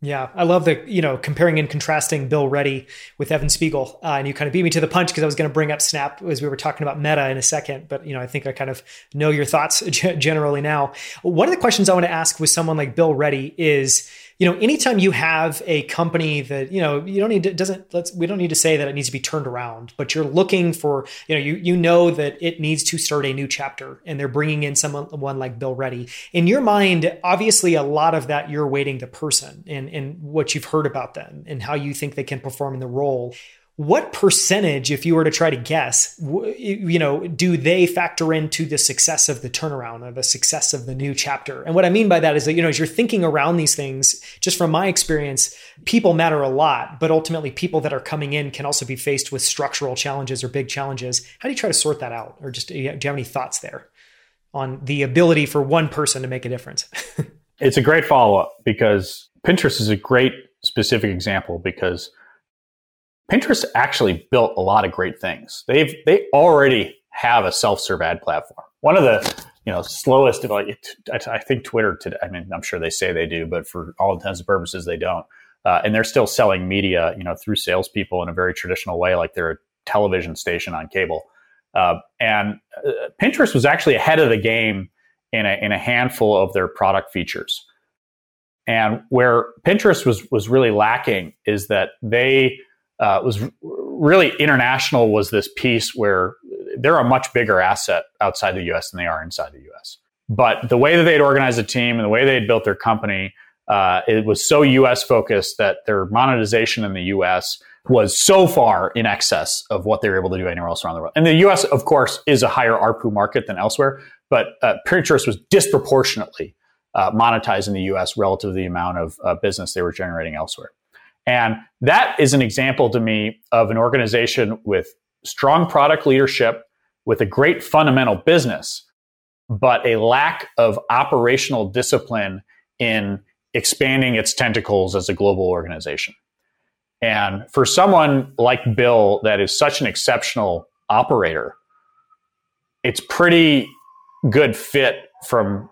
Yeah, I love the you know comparing and contrasting Bill Ready with Evan Spiegel, uh, and you kind of beat me to the punch because I was going to bring up Snap as we were talking about Meta in a second, but you know I think I kind of know your thoughts generally now. One of the questions I want to ask with someone like Bill Ready is you know, anytime you have a company that, you know, you don't need to, doesn't, let's, we don't need to say that it needs to be turned around, but you're looking for, you know, you, you know that it needs to start a new chapter and they're bringing in someone like Bill Ready. In your mind, obviously a lot of that you're waiting the person and, and what you've heard about them and how you think they can perform in the role what percentage if you were to try to guess you know do they factor into the success of the turnaround or the success of the new chapter? And what i mean by that is that you know as you're thinking around these things just from my experience people matter a lot but ultimately people that are coming in can also be faced with structural challenges or big challenges. How do you try to sort that out? Or just do you have any thoughts there on the ability for one person to make a difference? It's a great follow-up because pinterest is a great specific example because Pinterest actually built a lot of great things. They've they already have a self-serve ad platform. one of the you know slowest like I think Twitter today. I mean, I'm sure they say they do, but for all intents and purposes, they don't. Uh, and they're still selling media, you know, through salespeople in a very traditional way, like they're a television station on cable. Uh, and uh, Pinterest was actually ahead of the game in a, in a handful of their product features. And where Pinterest was was really lacking is that they uh, was really international was this piece where they're a much bigger asset outside the U.S. than they are inside the U.S. But the way that they'd organized the team and the way they'd built their company, uh, it was so U.S. focused that their monetization in the U.S. was so far in excess of what they were able to do anywhere else around the world. And the U.S. of course is a higher ARPU market than elsewhere, but uh, Pinterest was disproportionately uh, monetized in the U.S. relative to the amount of uh, business they were generating elsewhere. And that is an example to me of an organization with strong product leadership, with a great fundamental business, but a lack of operational discipline in expanding its tentacles as a global organization. And for someone like Bill, that is such an exceptional operator, it's pretty good fit from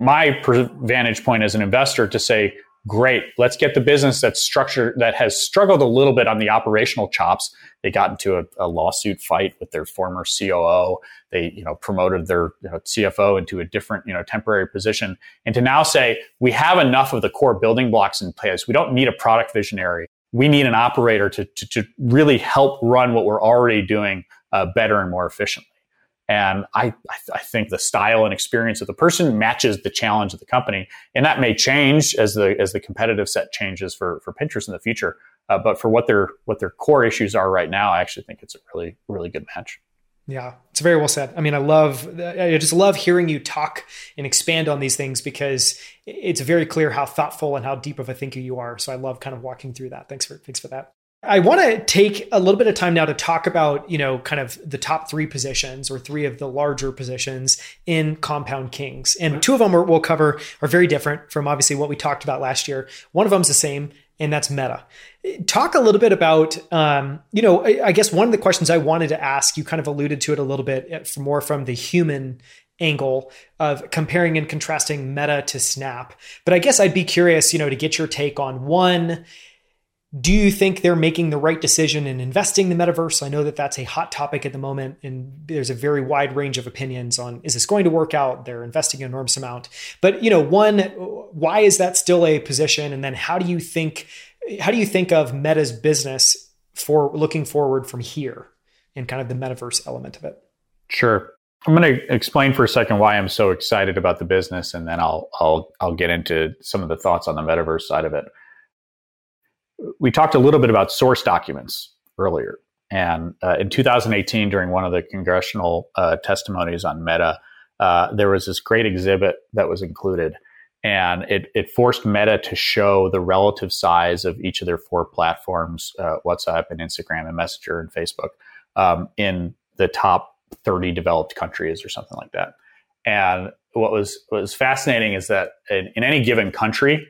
my vantage point as an investor to say, great, let's get the business that's structured, that has struggled a little bit on the operational chops. They got into a, a lawsuit fight with their former COO. They, you know, promoted their you know, CFO into a different, you know, temporary position. And to now say, we have enough of the core building blocks in place. We don't need a product visionary. We need an operator to, to, to really help run what we're already doing uh, better and more efficiently. And I, I think the style and experience of the person matches the challenge of the company. And that may change as the, as the competitive set changes for, for Pinterest in the future. Uh, but for what their, what their core issues are right now, I actually think it's a really, really good match. Yeah, it's very well said. I mean, I love, I just love hearing you talk and expand on these things because it's very clear how thoughtful and how deep of a thinker you are. So I love kind of walking through that. Thanks for, thanks for that. I want to take a little bit of time now to talk about, you know, kind of the top three positions or three of the larger positions in Compound Kings. And two of them we'll cover are very different from obviously what we talked about last year. One of them's the same, and that's Meta. Talk a little bit about, um, you know, I, I guess one of the questions I wanted to ask, you kind of alluded to it a little bit uh, more from the human angle of comparing and contrasting Meta to Snap. But I guess I'd be curious, you know, to get your take on one do you think they're making the right decision in investing in the metaverse? I know that that's a hot topic at the moment, and there's a very wide range of opinions on is this going to work out? They're investing an enormous amount, but you know, one, why is that still a position? And then how do you think how do you think of Meta's business for looking forward from here and kind of the metaverse element of it? Sure. I'm going to explain for a second why I'm so excited about the business, and then I'll I'll I'll get into some of the thoughts on the metaverse side of it we talked a little bit about source documents earlier. And uh, in 2018, during one of the congressional uh, testimonies on Meta, uh, there was this great exhibit that was included. And it, it forced Meta to show the relative size of each of their four platforms uh, WhatsApp and Instagram and Messenger and Facebook um, in the top 30 developed countries or something like that. And what was, what was fascinating is that in, in any given country,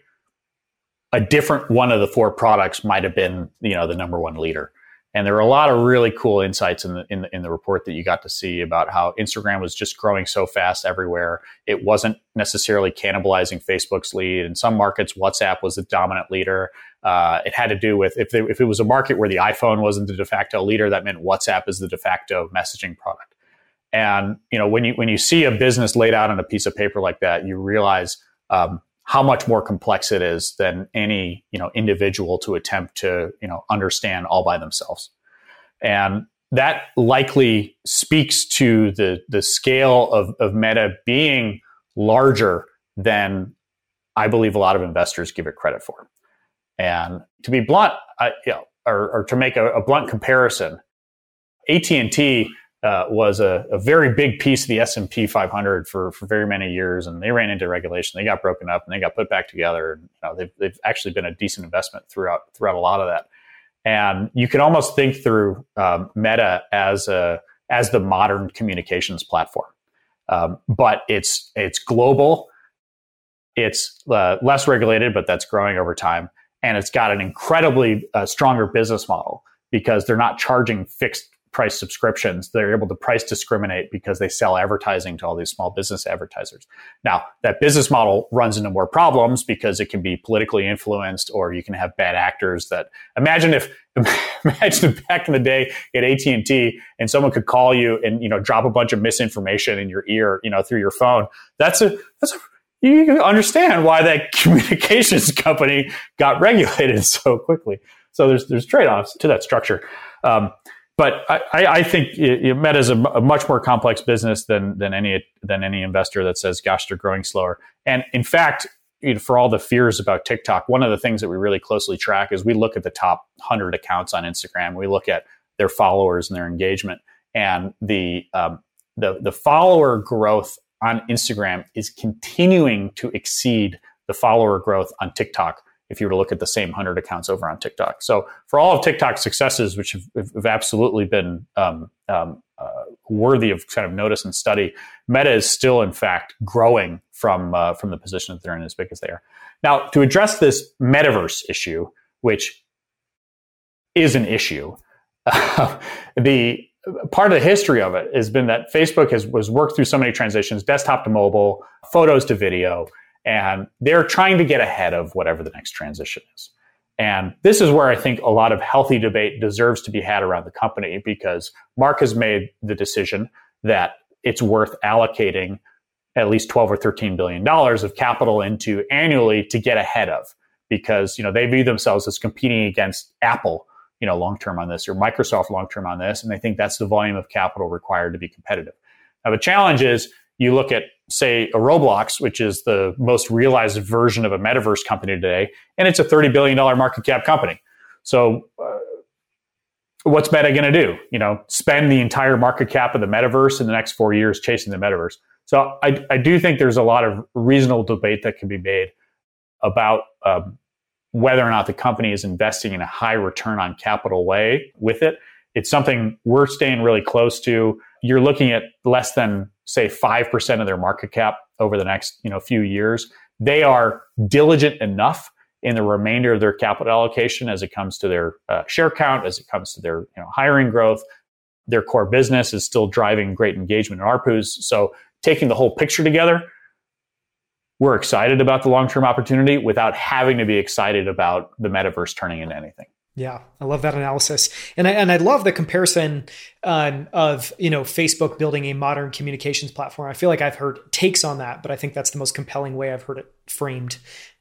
a different one of the four products might have been you know the number one leader and there were a lot of really cool insights in the, in the in the report that you got to see about how Instagram was just growing so fast everywhere. It wasn't necessarily cannibalizing Facebook's lead. In some markets, WhatsApp was the dominant leader. Uh, it had to do with if, if it was a market where the iPhone wasn't the de facto leader, that meant WhatsApp is the de facto messaging product. And you know when you when you see a business laid out on a piece of paper like that, you realize um, how much more complex it is than any you know individual to attempt to you know understand all by themselves. And that likely speaks to the the scale of, of meta being larger than i believe a lot of investors give it credit for. And to be blunt I, you know, or, or to make a, a blunt comparison at&t uh, was a, a, very big piece of the S&P 500 for, for very many years, and they ran into regulation. They got broken up, and they got put back together. And, you know, they've, they've actually been a decent investment throughout throughout a lot of that. And you can almost think through um, Meta as a as the modern communications platform, um, but it's it's global. It's uh, less regulated, but that's growing over time, and it's got an incredibly uh, stronger business model because they're not charging fixed price subscriptions. They're able to price discriminate because they sell advertising to all these small business advertisers. Now, that business model runs into more problems because it can be politically influenced or you can have bad actors that imagine if imagine back in the day at AT&T and someone could call you and you know drop a bunch of misinformation in your ear, you know, through your phone. That's a that's a you understand why that communications company got regulated so quickly. So there's there's trade offs to that structure. Um, but I, I think Meta is a, a, much more complex business than than any than any investor that says, "Gosh, they're growing slower." And in fact, you know, for all the fears about TikTok, one of the things that we really closely track is we look at the top hundred accounts on Instagram. We look at their followers and their engagement, and the um, the the follower growth on Instagram is continuing to exceed the follower growth on TikTok if you were to look at the same 100 accounts over on TikTok. So for all of TikTok's successes, which have, have absolutely been um, um, uh, worthy of kind of notice and study, Meta is still, in fact, growing from uh, from the position that they're in as big as they are. Now, to address this metaverse issue, which is an issue, the part of the history of it has been that Facebook has was worked through so many transitions, desktop to mobile, photos to video, and they're trying to get ahead of whatever the next transition is. And this is where I think a lot of healthy debate deserves to be had around the company because Mark has made the decision that it's worth allocating at least 12 or 13 billion dollars of capital into annually to get ahead of because you know they view themselves as competing against Apple you know long term on this or Microsoft long term on this and they think that's the volume of capital required to be competitive. Now the challenge is you look at say a Roblox, which is the most realized version of a metaverse company today, and it's a $30 billion market cap company. So, uh, what's Meta going to do? You know, spend the entire market cap of the metaverse in the next four years chasing the metaverse. So, I, I do think there's a lot of reasonable debate that can be made about um, whether or not the company is investing in a high return on capital way with it. It's something we're staying really close to. You're looking at less than say 5% of their market cap over the next you know few years they are diligent enough in the remainder of their capital allocation as it comes to their uh, share count as it comes to their you know, hiring growth their core business is still driving great engagement in ARPUs. So taking the whole picture together, we're excited about the long-term opportunity without having to be excited about the metaverse turning into anything. Yeah, I love that analysis, and I and I love the comparison uh, of you know Facebook building a modern communications platform. I feel like I've heard takes on that, but I think that's the most compelling way I've heard it framed.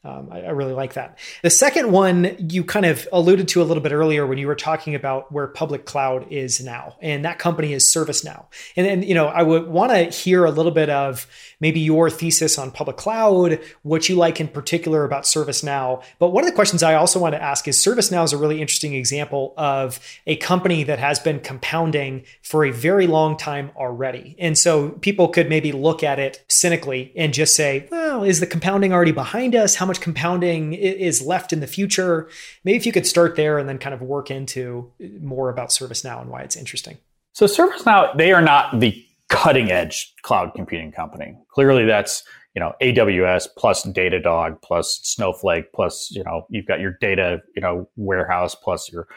Um, I, I, really like that. The second one you kind of alluded to a little bit earlier when you were talking about where public cloud is now, and that company is ServiceNow. And then, you know, I would want to hear a little bit of maybe your thesis on public cloud, what you like in particular about ServiceNow. But one of the questions I also want to ask is ServiceNow is a really interesting example of a company that has been compounding for a very long time already. And so people could maybe look at it cynically and just say, well, is the compounding already behind us? How much compounding is left in the future? Maybe if you could start there and then kind of work into more about ServiceNow and why it's interesting. So ServiceNow, they are not the cutting edge cloud computing company. Clearly that's, you know, AWS plus Datadog plus Snowflake plus, you know, you've got your data, you know, warehouse plus your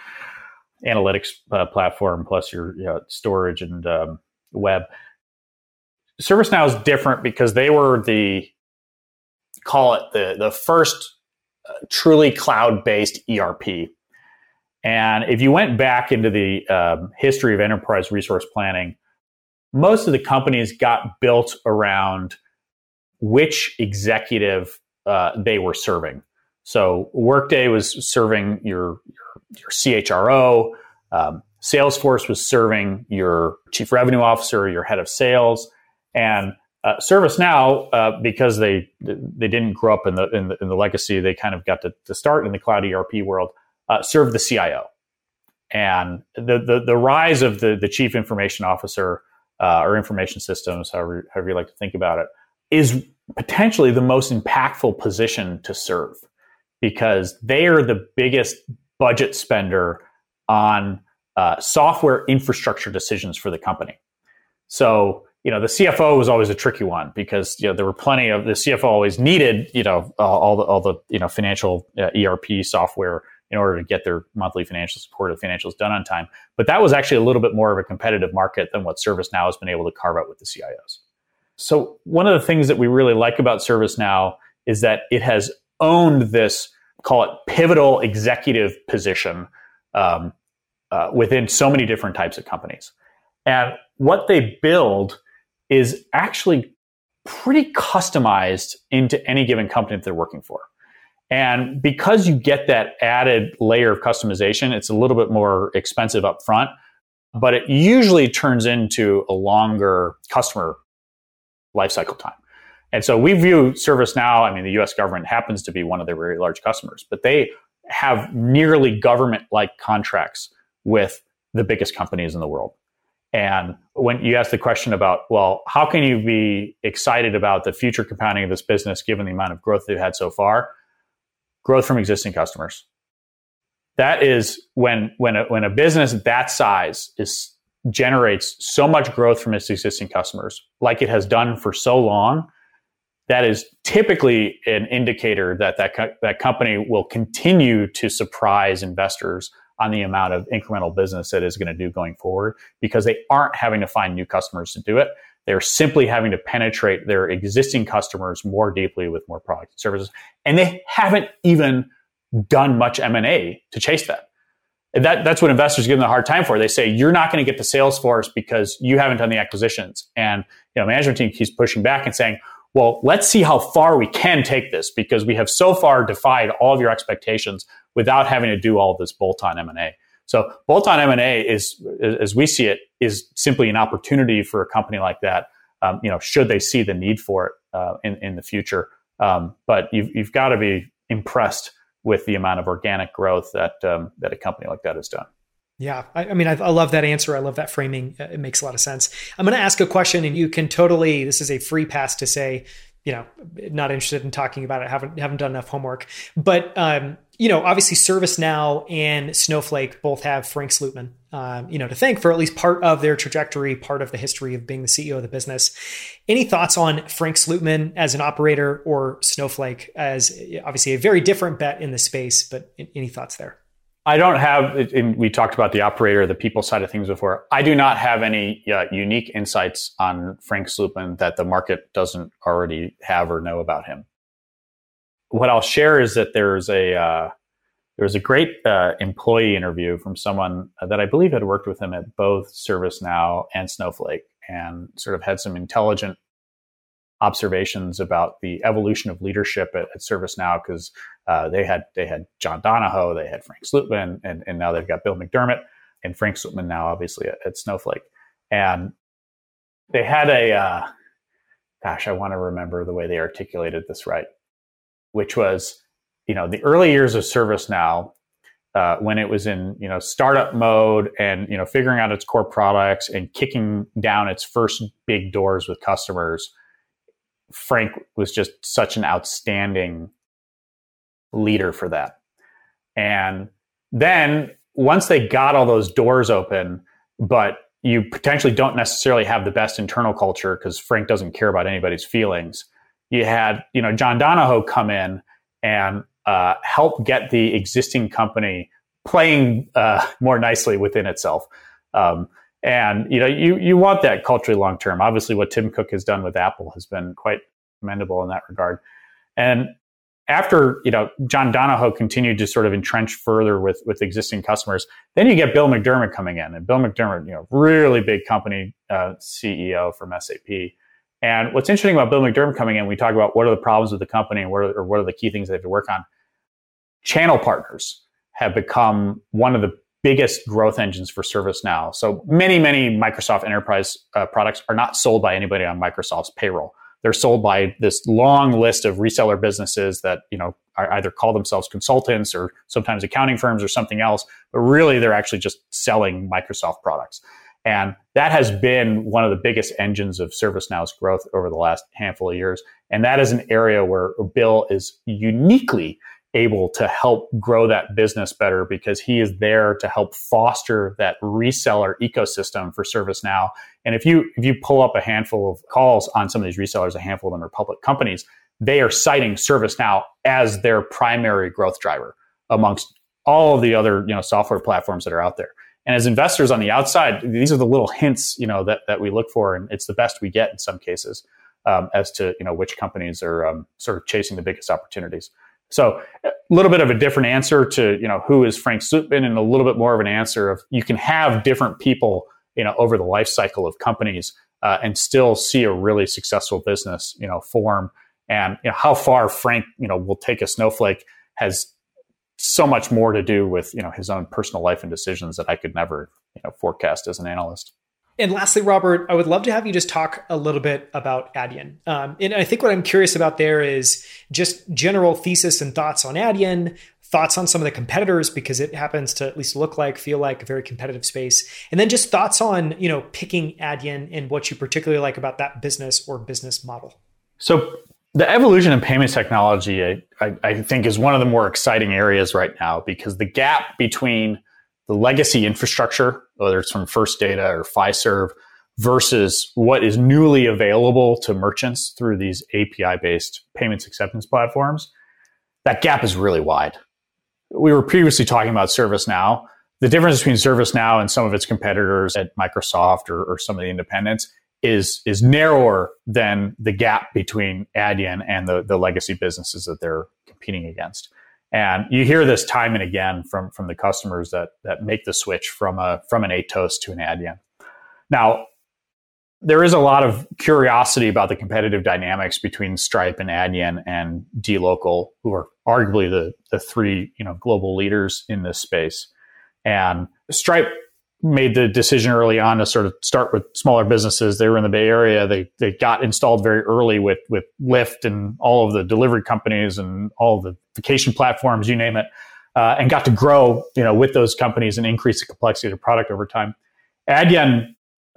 analytics uh, platform plus your you know, storage and um, web. ServiceNow is different because they were the call it the the first uh, truly cloud based ERP. And if you went back into the um, history of enterprise resource planning, most of the companies got built around which executive uh, they were serving. So Workday was serving your your, your CHRO. Um, Salesforce was serving your chief revenue officer, your head of sales, and uh, ServiceNow, uh, because they they didn't grow up in the, in the, in the legacy, they kind of got to, to start in the cloud ERP world. Uh, served the CIO, and the, the the rise of the the chief information officer uh, or information systems, however however you like to think about it, is potentially the most impactful position to serve because they are the biggest budget spender on uh, software infrastructure decisions for the company. So you know, the CFO was always a tricky one because you know there were plenty of the CFO always needed you know uh, all the all the you know financial uh, ERP software in order to get their monthly financial support of financials done on time. But that was actually a little bit more of a competitive market than what ServiceNow has been able to carve out with the CIOs. So one of the things that we really like about ServiceNow is that it has owned this, call it pivotal executive position um, uh, within so many different types of companies. And what they build is actually pretty customized into any given company that they're working for. And because you get that added layer of customization, it's a little bit more expensive up front, but it usually turns into a longer customer lifecycle time. And so we view ServiceNow, I mean, the US government happens to be one of their very large customers, but they have nearly government like contracts with the biggest companies in the world. And when you ask the question about, well, how can you be excited about the future compounding of this business given the amount of growth they've had so far? Growth from existing customers. That is when when a, when a business that size is generates so much growth from its existing customers, like it has done for so long, that is typically an indicator that that, co- that company will continue to surprise investors on the amount of incremental business it is going to do going forward because they aren't having to find new customers to do it. They're simply having to penetrate their existing customers more deeply with more products and services. And they haven't even done much M&A to chase that. That, that's what investors give them a hard time for. They say, you're not going to get the sales force because you haven't done the acquisitions. And you know, management team keeps pushing back and saying, well, let's see how far we can take this because we have so far defied all of your expectations without having to do all this bolt-on M&A. So bolt-on M&A is, as we see it, is simply an opportunity for a company like that. Um, you know, should they see the need for it uh, in in the future. Um, but you've you've got to be impressed with the amount of organic growth that um, that a company like that has done. Yeah, I, I mean, I, I, love that answer. I love that framing. Uh, it makes a lot of sense. I'm going to ask a question, and you can totally. This is a free pass to say, you know, not interested in talking about it. Haven't haven't done enough homework. But um, you know, obviously, ServiceNow and Snowflake both have Frank Slootman, um, you know, to thank for at least part of their trajectory, part of the history of being the CEO of the business. Any thoughts on Frank Slootman as an operator or Snowflake as obviously a very different bet in the space? But any thoughts there? I don't have, and we talked about the operator, the people side of things before. I do not have any uh, unique insights on Frank Slootman that the market doesn't already have or know about him. What I'll share is that there's a uh, there was a great uh, employee interview from someone that I believe had worked with him at both ServiceNow and Snowflake, and sort of had some intelligent observations about the evolution of leadership at, at ServiceNow because uh, they had they had John Donahoe, they had Frank Slootman, and, and now they've got Bill McDermott and Frank Slootman now obviously at, at Snowflake, and they had a uh, gosh, I want to remember the way they articulated this right, which was you know the early years of ServiceNow. Uh, when it was in you know startup mode and you know figuring out its core products and kicking down its first big doors with customers, Frank was just such an outstanding leader for that. And then once they got all those doors open, but you potentially don't necessarily have the best internal culture because Frank doesn't care about anybody's feelings. You had, you know, John Donahoe come in and uh, help get the existing company playing uh, more nicely within itself. Um, and you know, you you want that culturally long term. Obviously, what Tim Cook has done with Apple has been quite commendable in that regard. And after you know John Donahoe continued to sort of entrench further with with existing customers, then you get Bill McDermott coming in, and Bill McDermott, you know, really big company uh, CEO from SAP. And what's interesting about Bill McDermott coming in, we talk about what are the problems with the company and what are, or what are the key things they have to work on. Channel partners have become one of the biggest growth engines for ServiceNow. So many, many Microsoft enterprise uh, products are not sold by anybody on Microsoft's payroll. They're sold by this long list of reseller businesses that you know either call themselves consultants or sometimes accounting firms or something else, but really they're actually just selling Microsoft products. And that has been one of the biggest engines of ServiceNow's growth over the last handful of years. And that is an area where Bill is uniquely able to help grow that business better because he is there to help foster that reseller ecosystem for ServiceNow. And if you if you pull up a handful of calls on some of these resellers, a handful of them are public companies, they are citing ServiceNow as their primary growth driver amongst all of the other you know software platforms that are out there. And as investors on the outside, these are the little hints you know that that we look for, and it's the best we get in some cases um, as to you know which companies are um, sort of chasing the biggest opportunities. So a little bit of a different answer to you know who is Frank Slootman, and a little bit more of an answer of you can have different people you know over the life cycle of companies uh, and still see a really successful business you know form. And you know, how far Frank you know will take a snowflake has so much more to do with you know his own personal life and decisions that I could never you know forecast as an analyst. And lastly, Robert, I would love to have you just talk a little bit about Adyen. Um, and I think what I'm curious about there is just general thesis and thoughts on Adyen, thoughts on some of the competitors because it happens to at least look like, feel like a very competitive space, and then just thoughts on you know picking Adyen and what you particularly like about that business or business model. So the evolution of payments technology, I, I, I think, is one of the more exciting areas right now because the gap between the legacy infrastructure, whether it's from First Data or Fiserv, versus what is newly available to merchants through these API based payments acceptance platforms, that gap is really wide. We were previously talking about ServiceNow. The difference between ServiceNow and some of its competitors at Microsoft or, or some of the independents is is narrower than the gap between Adyen and the, the legacy businesses that they're competing against. And you hear this time and again from, from the customers that, that make the switch from a from an Atos to an Adyen. Now, there is a lot of curiosity about the competitive dynamics between Stripe and Adyen and dLocal, who are arguably the, the three you know global leaders in this space. And Stripe made the decision early on to sort of start with smaller businesses. They were in the Bay Area. They they got installed very early with with Lyft and all of the delivery companies and all the vacation platforms, you name it, uh, and got to grow, you know, with those companies and increase the complexity of the product over time. Adyen,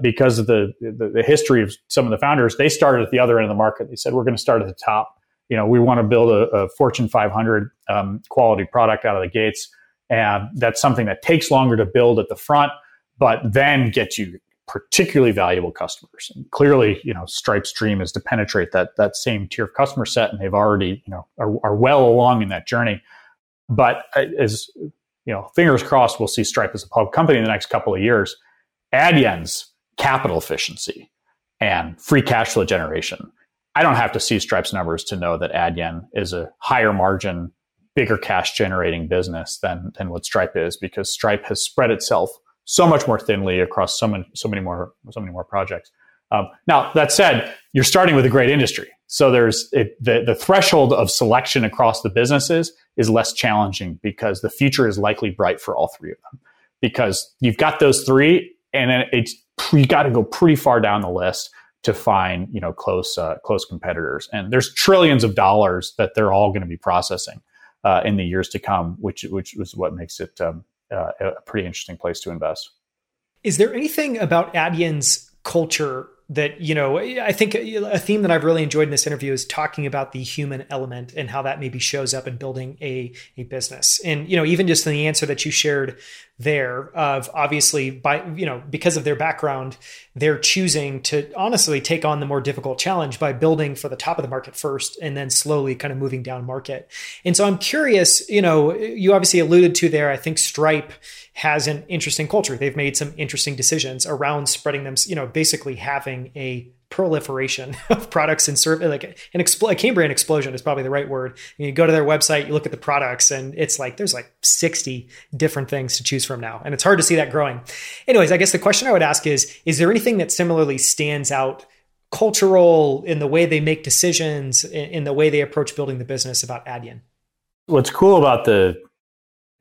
because of the, the, the history of some of the founders, they started at the other end of the market. They said we're going to start at the top. You know, we want to build a, a Fortune 500 um, quality product out of the gates, and that's something that takes longer to build at the front but then get you particularly valuable customers. And clearly, you know, Stripe's dream is to penetrate that that same tier of customer set, and they've already, you know, are, are well along in that journey. But uh, as you know, fingers crossed, we'll see Stripe as a public company in the next couple of years. Adyen's capital efficiency and free cash flow generation. I don't have to see Stripe's numbers to know that Adyen is a higher margin, bigger cash generating business than than what Stripe is because Stripe has spread itself so much more thinly across so many, so many more, so many more projects. Um, now, that said, you're starting with a great industry. So there's it, the, the threshold of selection across the businesses is less challenging because the future is likely bright for all three of them. Because you've got those three, and it's you got to go pretty far down the list to find you know close uh, close competitors. And there's trillions of dollars that they're all going to be processing uh, in the years to come, which which is what makes it um, uh, a pretty interesting place to invest. Is there anything about Adyen's culture that you know i think a theme that i've really enjoyed in this interview is talking about the human element and how that maybe shows up in building a, a business and you know even just in the answer that you shared there of obviously by you know because of their background they're choosing to honestly take on the more difficult challenge by building for the top of the market first and then slowly kind of moving down market and so i'm curious you know you obviously alluded to there i think stripe has an interesting culture. They've made some interesting decisions around spreading them, you know, basically having a proliferation of products and service, like an expl- a Cambrian explosion is probably the right word. You go to their website, you look at the products, and it's like there's like 60 different things to choose from now. And it's hard to see that growing. Anyways, I guess the question I would ask is Is there anything that similarly stands out? cultural in the way they make decisions in the way they approach building the business about Adyen what's cool about the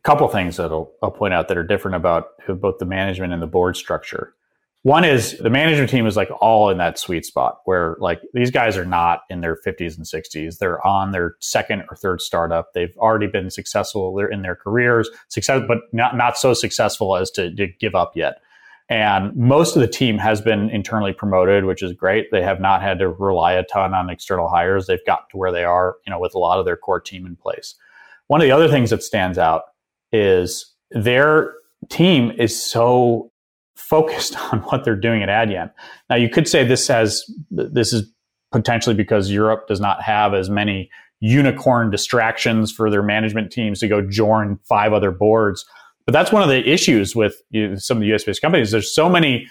couple things that I'll, I'll point out that are different about both the management and the board structure. One is the management team is like all in that sweet spot where like these guys are not in their 50s and 60s. They're on their second or third startup. They've already been successful in their careers, success, but not, not so successful as to, to give up yet. And most of the team has been internally promoted, which is great. They have not had to rely a ton on external hires. They've got to where they are, you know, with a lot of their core team in place. One of the other things that stands out is their team is so focused on what they're doing at Adyen. Now you could say this has this is potentially because Europe does not have as many unicorn distractions for their management teams to go join five other boards. But that's one of the issues with you know, some of the US based companies. There's so many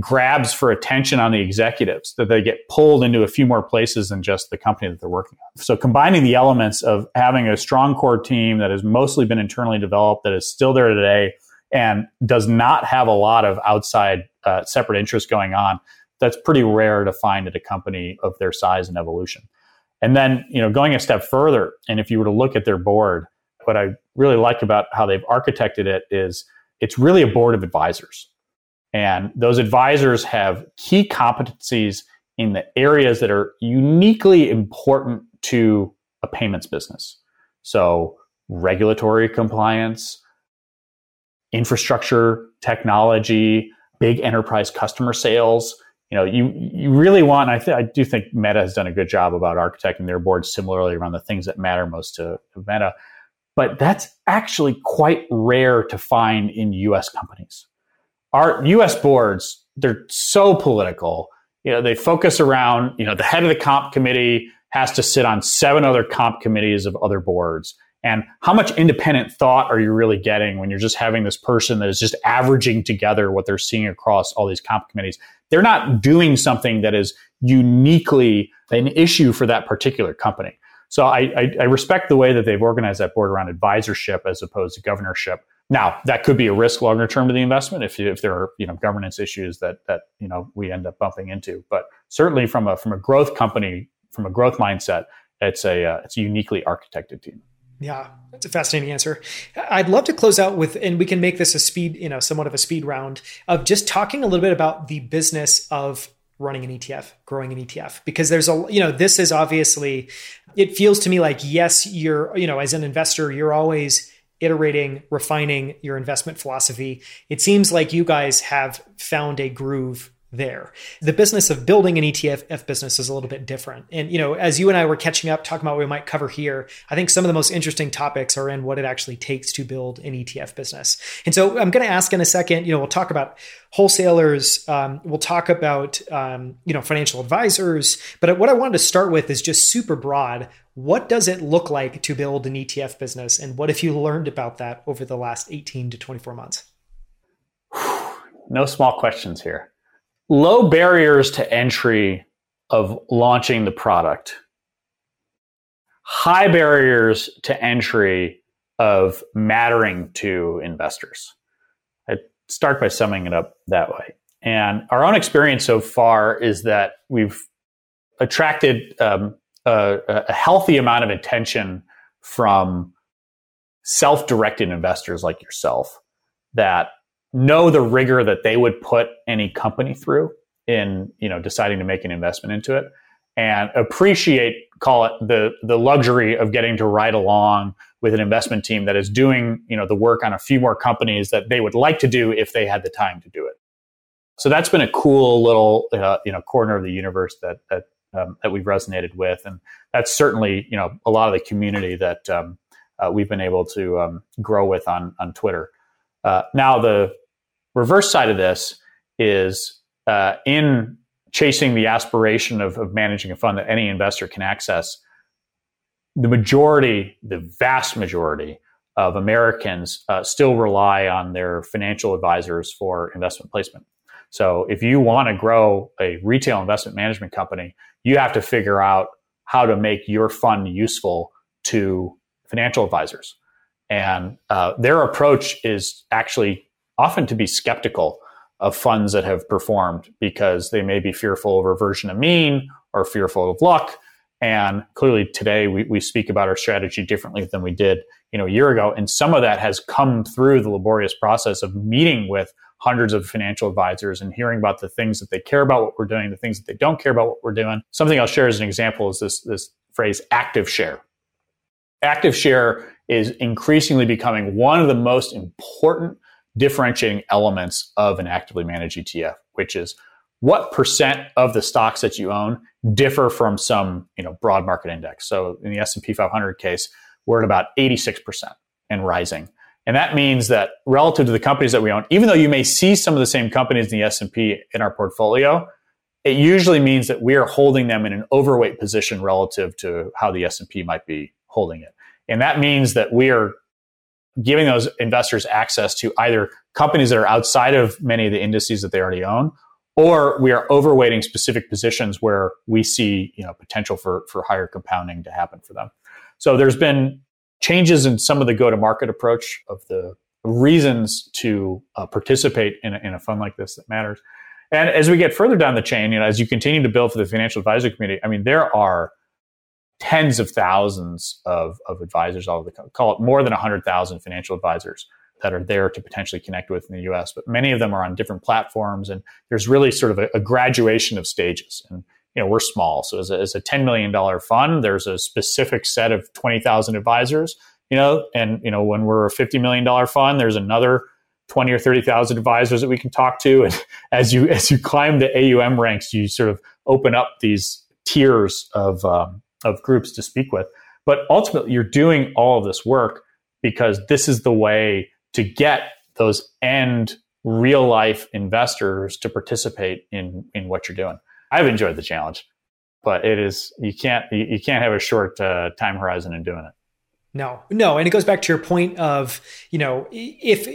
grabs for attention on the executives that they get pulled into a few more places than just the company that they're working on. So combining the elements of having a strong core team that has mostly been internally developed, that is still there today, and does not have a lot of outside uh, separate interests going on, that's pretty rare to find at a company of their size and evolution. And then, you know, going a step further, and if you were to look at their board, what I really like about how they've architected it is it's really a board of advisors. And those advisors have key competencies in the areas that are uniquely important to a payments business. So, regulatory compliance, infrastructure, technology, big enterprise customer sales. You know, you you really want. I, th- I do think Meta has done a good job about architecting their board similarly around the things that matter most to, to Meta, but that's actually quite rare to find in U.S. companies our U.S. boards they're so political. You know, they focus around you know the head of the comp committee has to sit on seven other comp committees of other boards. And how much independent thought are you really getting when you're just having this person that is just averaging together what they're seeing across all these comp committees? They're not doing something that is uniquely an issue for that particular company. So I, I, I respect the way that they've organized that board around advisorship as opposed to governorship. Now, that could be a risk longer term to the investment if, if there are you know governance issues that that you know we end up bumping into. But certainly from a from a growth company, from a growth mindset, it's a uh, it's a uniquely architected team. Yeah, that's a fascinating answer. I'd love to close out with, and we can make this a speed, you know, somewhat of a speed round of just talking a little bit about the business of running an ETF, growing an ETF, because there's a, you know, this is obviously, it feels to me like, yes, you're, you know, as an investor, you're always iterating, refining your investment philosophy. It seems like you guys have found a groove there. The business of building an ETF business is a little bit different. And, you know, as you and I were catching up, talking about what we might cover here, I think some of the most interesting topics are in what it actually takes to build an ETF business. And so I'm going to ask in a second, you know, we'll talk about wholesalers, um, we'll talk about, um, you know, financial advisors. But what I wanted to start with is just super broad. What does it look like to build an ETF business? And what have you learned about that over the last 18 to 24 months? No small questions here low barriers to entry of launching the product, high barriers to entry of mattering to investors. I start by summing it up that way. And our own experience so far is that we've attracted um, a, a healthy amount of attention from self directed investors like yourself that know the rigor that they would put any company through in you know deciding to make an investment into it and appreciate call it the the luxury of getting to ride along with an investment team that is doing you know the work on a few more companies that they would like to do if they had the time to do it. So that's been a cool little uh, you know corner of the universe that that um, that we've resonated with. And that's certainly you know a lot of the community that um, uh, we've been able to um, grow with on on Twitter uh, now, the reverse side of this is uh, in chasing the aspiration of, of, managing a fund that any investor can access, the majority, the vast majority of Americans uh, still rely on their financial advisors for investment placement. So if you want to grow a retail investment management company, you have to figure out how to make your fund useful to financial advisors. And uh, their approach is actually often to be skeptical of funds that have performed because they may be fearful of reversion to mean or fearful of luck. And clearly today we, we speak about our strategy differently than we did, you know, a year ago. And some of that has come through the laborious process of meeting with hundreds of financial advisors and hearing about the things that they care about what we're doing, the things that they don't care about what we're doing. Something I'll share as an example is this, this phrase active share. Active share is increasingly becoming one of the most important differentiating elements of an actively managed ETF, which is what percent of the stocks that you own differ from some you know broad market index. So in the S&P 500 case, we're at about 86% and rising. And that means that relative to the companies that we own, even though you may see some of the same companies in the S&P in our portfolio, it usually means that we are holding them in an overweight position relative to how the S&P might be holding it. And that means that we are giving those investors access to either companies that are outside of many of the indices that they already own or we are overweighting specific positions where we see you know potential for for higher compounding to happen for them. So there's been changes in some of the go to market approach of the reasons to uh, participate in a, in a fund like this that matters. And as we get further down the chain, you know, as you continue to build for the financial advisor community, I mean, there are tens of thousands of, of advisors all the call it more than 100,000 financial advisors that are there to potentially connect with in the US, but many of them are on different platforms. And there's really sort of a, a graduation of stages. And, you know, we're small. So as a, as a $10 million fund, there's a specific set of 20,000 advisors, you know, and, you know, when we're a $50 million fund, there's another 20 or 30,000 advisors that we can talk to. And as you, as you climb the AUM ranks, you sort of open up these tiers of, um, of groups to speak with. But ultimately, you're doing all of this work because this is the way to get those end real life investors to participate in in what you're doing. I've enjoyed the challenge, but it is you can't you, can't have a short uh, time horizon in doing it. No, no, and it goes back to your point of you know if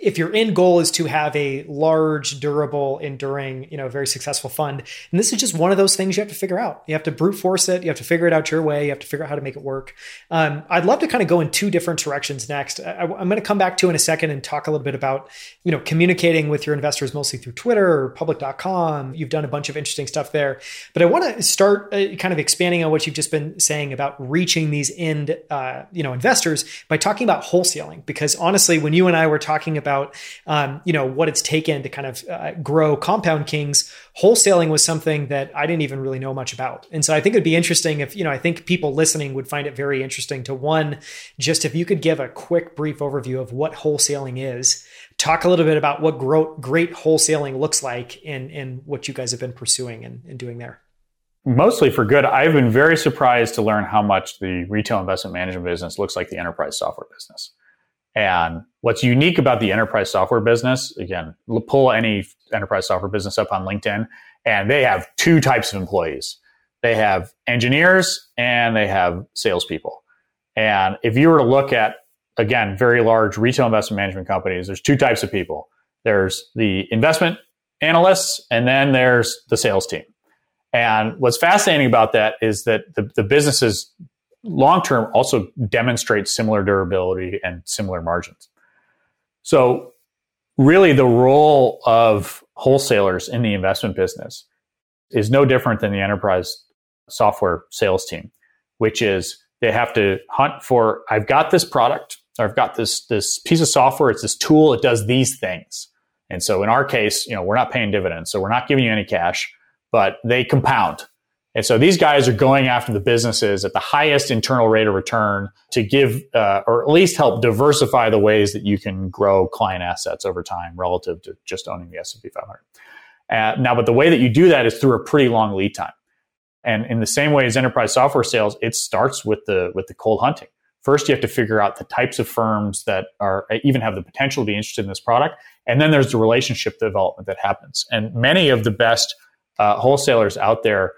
if your end goal is to have a large, durable, enduring, you know, very successful fund, and this is just one of those things you have to figure out. You have to brute force it. You have to figure it out your way. You have to figure out how to make it work. Um, I'd love to kind of go in two different directions next. I, am going to come back to in a second and talk a little bit about you know communicating with your investors mostly through Twitter or Public.com. You've done a bunch of interesting stuff there, but I want to start uh, kind of expanding on what you've just been saying about reaching these end. Uh, you know investors by talking about wholesaling. Because honestly when you and i were talking about um, you know what it's taken to kind of uh, grow compound kings wholesaling was something that i didn't even really know much about. And so i think it'd be interesting if you know i think people listening would find it very interesting to one just if you could give a quick brief overview of what wholesaling is talk a little bit about what great wholesaling looks like in in what you guys have been pursuing and, and doing there mostly for good. I've been very surprised to learn how much the retail investment management business looks like the enterprise software business. And what's unique about the enterprise software business, again, pull any enterprise software business up on LinkedIn, and they have two types of employees. They have engineers and they have salespeople. And if you were to look at, again, very large retail investment management companies, there's two types of people. There's the investment analysts, and then there's the sales team. And what's fascinating about that is that the, the businesses long term also demonstrate similar durability and similar margins. So, really, the role of wholesalers in the investment business is no different than the enterprise software sales team, which is they have to hunt for I've got this product, or I've got this this piece of software, it's this tool, it does these things. And so in our case, you know, we're not paying dividends, so we're not giving you any cash but they compound. And so these guys are going after the businesses at the highest internal rate of return to give, uh, or at least help diversify the ways that you can grow client assets over time relative to just owning the S&P 500. Uh, now, but the way that you do that is through a pretty long lead time. And in the same way as enterprise software sales, it starts with the with the cold hunting. First, you have to figure out the types of firms that are even have the potential to be interested in this product, and then there's the relationship development that happens. And many of the best uh, wholesalers out there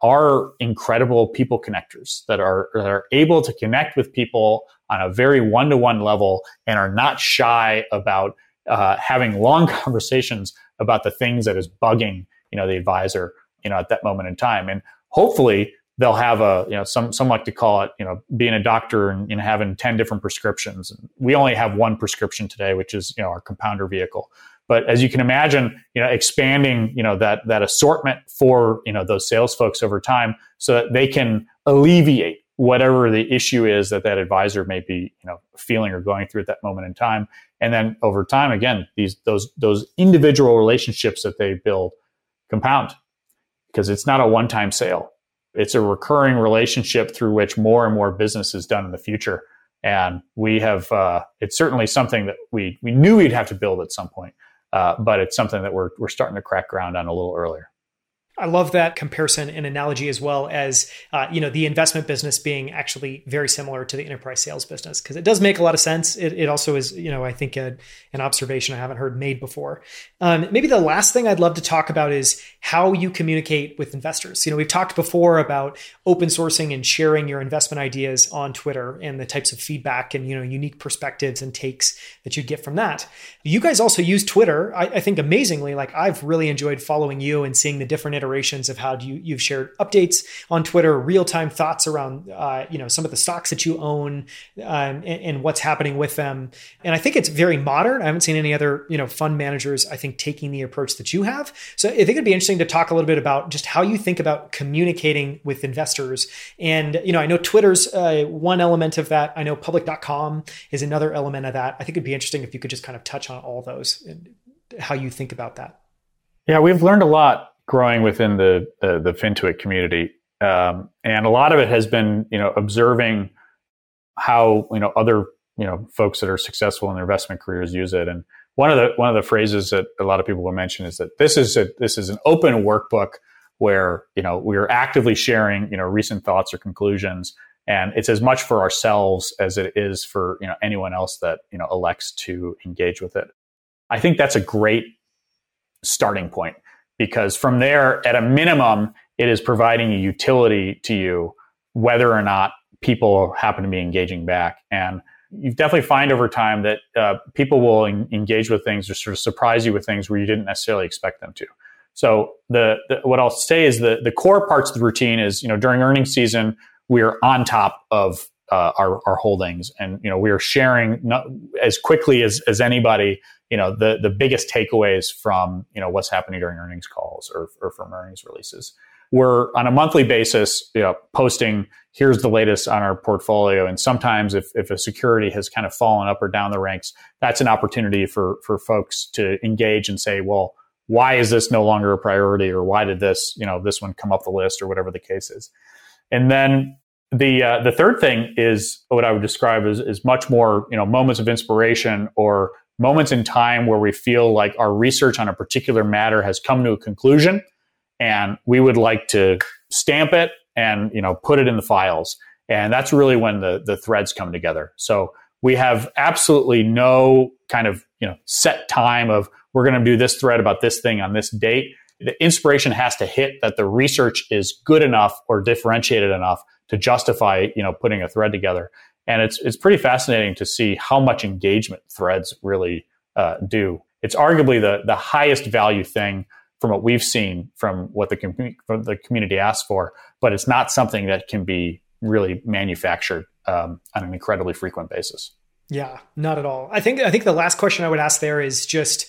are incredible people connectors that are, that are able to connect with people on a very one-to-one level and are not shy about uh, having long conversations about the things that is bugging you know the advisor you know at that moment in time. And hopefully they'll have a you know some some like to call it you know being a doctor and, and having 10 different prescriptions. We only have one prescription today which is you know our compounder vehicle but as you can imagine, you know, expanding, you know, that that assortment for, you know, those sales folks over time so that they can alleviate whatever the issue is that that advisor may be, you know, feeling or going through at that moment in time. And then over time, again, these those those individual relationships that they build compound because it's not a one-time sale. It's a recurring relationship through which more and more business is done in the future. And we have, uh, it's certainly something that we, we knew we'd have to build at some point. Uh, but it's something that we're, we're starting to crack ground on a little earlier. I love that comparison and analogy as well as uh, you know the investment business being actually very similar to the enterprise sales business because it does make a lot of sense. It, it also is you know I think a, an observation I haven't heard made before. Um, maybe the last thing I'd love to talk about is how you communicate with investors. You know we've talked before about open sourcing and sharing your investment ideas on Twitter and the types of feedback and you know unique perspectives and takes that you'd get from that. You guys also use Twitter. I, I think amazingly. Like I've really enjoyed following you and seeing the different iterations of how you you've shared updates on Twitter, real time thoughts around uh, you know some of the stocks that you own um, and, and, what's happening with them. And I think it's very modern. I haven't seen any other you know fund managers I think taking the approach that you have. So I think it'd be interesting to talk a little bit about just how you think about communicating with investors. And you know I know Twitter's uh, one element of that. I know public.com is another element of that. I think it'd be interesting if you could just kind of touch on all those and how you think about that. Yeah, we've learned a lot growing within the the, the FinTwit community, um, and a lot of it has been you know observing how you know other you know folks that are successful in their investment careers use it. And one of the one of the phrases that a lot of people will mention is that this is a this is an open workbook where you know we are actively sharing you know recent thoughts or conclusions. And it's as much for ourselves as it is for you know anyone else that you know elects to engage with it. I think that's a great starting point because from there, at a minimum, it is providing a utility to you, whether or not people happen to be engaging back. And you definitely find over time that uh, people will en- engage with things or sort of surprise you with things where you didn't necessarily expect them to. So the, the, what I'll say is the the core parts of the routine is you know during earnings season we are on top of uh, our, our holdings and you know we are sharing not, as quickly as, as anybody you know the the biggest takeaways from you know what's happening during earnings calls or, or from earnings releases we're on a monthly basis you know, posting here's the latest on our portfolio. And sometimes if, if a security has kind of fallen up or down the ranks that's an opportunity for for folks to engage and say well why is this no longer a priority or why did this you know this one come up the list or whatever the case is. And then the uh, the third thing is what I would describe as, as much more you know moments of inspiration or moments in time where we feel like our research on a particular matter has come to a conclusion and we would like to stamp it and you know put it in the files. And that's really when the the threads come together. So we have absolutely no kind of you know set time of we're going to do this thread about this thing on this date. The inspiration has to hit that the research is good enough or differentiated enough to justify you know putting a thread together and it's it's pretty fascinating to see how much engagement threads really uh, do. It's arguably the the highest value thing from what we've seen from what the from the community asks for, but it's not something that can be really manufactured um, on an incredibly frequent basis. Yeah, not at all. I think I think the last question I would ask there is just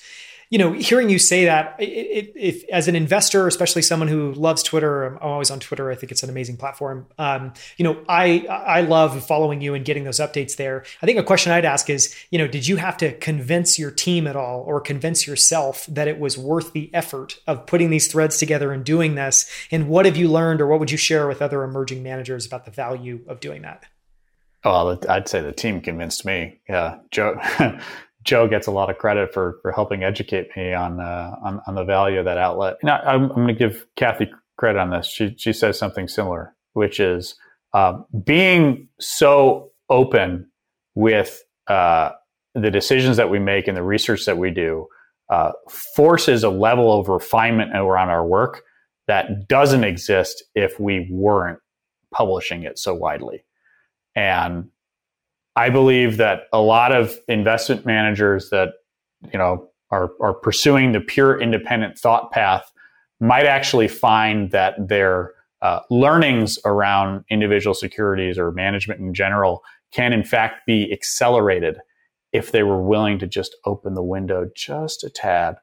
you know, hearing you say that, if as an investor, especially someone who loves Twitter, I'm always on Twitter. I think it's an amazing platform. Um, you know, I I love following you and getting those updates there. I think a question I'd ask is, you know, did you have to convince your team at all, or convince yourself that it was worth the effort of putting these threads together and doing this? And what have you learned, or what would you share with other emerging managers about the value of doing that? Well, I'd say the team convinced me. Yeah, Joe. Joe gets a lot of credit for for helping educate me on uh, on, on the value of that outlet. And I, am going to give Cathie credit on this. She she says something similar, which is uh, being so open with uh, the decisions that we make and the research that we do uh, forces a level of refinement around our work that doesn't exist if we weren't publishing it so widely. And I believe that a lot of investment managers that you know are are pursuing the pure independent thought path might actually find that their uh, learnings around individual securities or management in general can in fact be accelerated if they were willing to just open the window just a tad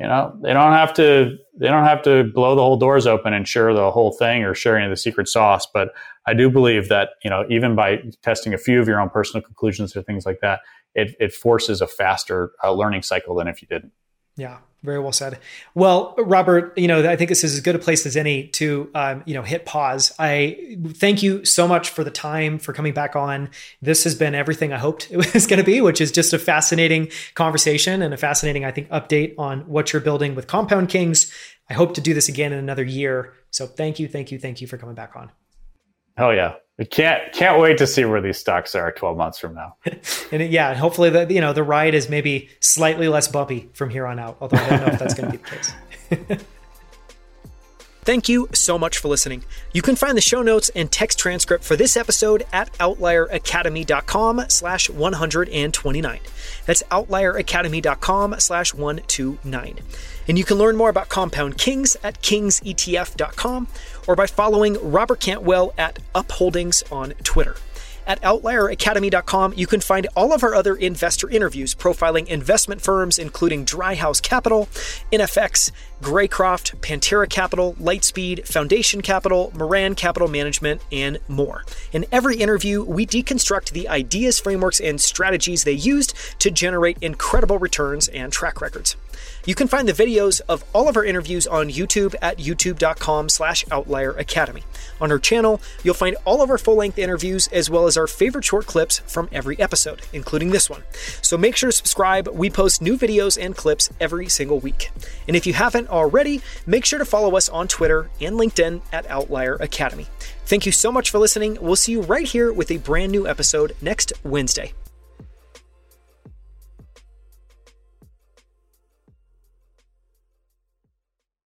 you know they don't have to they don't have to blow the whole doors open and share the whole thing or sharing the secret sauce but i do believe that you know even by testing a few of your own personal conclusions or things like that it, it forces a faster uh, learning cycle than if you didn't yeah very well said. Well, Robert, you know, I think this is as good a place as any to, um, you know, hit pause. I thank you so much for the time for coming back on. This has been everything I hoped it was going to be, which is just a fascinating conversation and a fascinating, I think, update on what you're building with Compound Kings. I hope to do this again in another year. So thank you, thank you, thank you for coming back on. Oh yeah, we can't can't wait to see where these stocks are 12 months from now. and yeah, hopefully the you know the ride is maybe slightly less bumpy from here on out. Although I don't know if that's going to be the case. Thank you so much for listening. You can find the show notes and text transcript for this episode at outlieracademy.com slash 129. That's outlieracademy.com slash 129. And you can learn more about Compound Kings at kingsetf.com or by following Robert Cantwell at Upholdings on Twitter. At OutlierAcademy.com, you can find all of our other investor interviews profiling investment firms including Dryhouse Capital, NFX, Greycroft, Pantera Capital, Lightspeed, Foundation Capital, Moran Capital Management, and more. In every interview, we deconstruct the ideas, frameworks, and strategies they used to generate incredible returns and track records. You can find the videos of all of our interviews on YouTube at youtube.com slash outlier academy. On our channel, you'll find all of our full-length interviews as well as our favorite short clips from every episode, including this one. So make sure to subscribe. We post new videos and clips every single week. And if you haven't already, make sure to follow us on Twitter and LinkedIn at Outlier Academy. Thank you so much for listening. We'll see you right here with a brand new episode next Wednesday.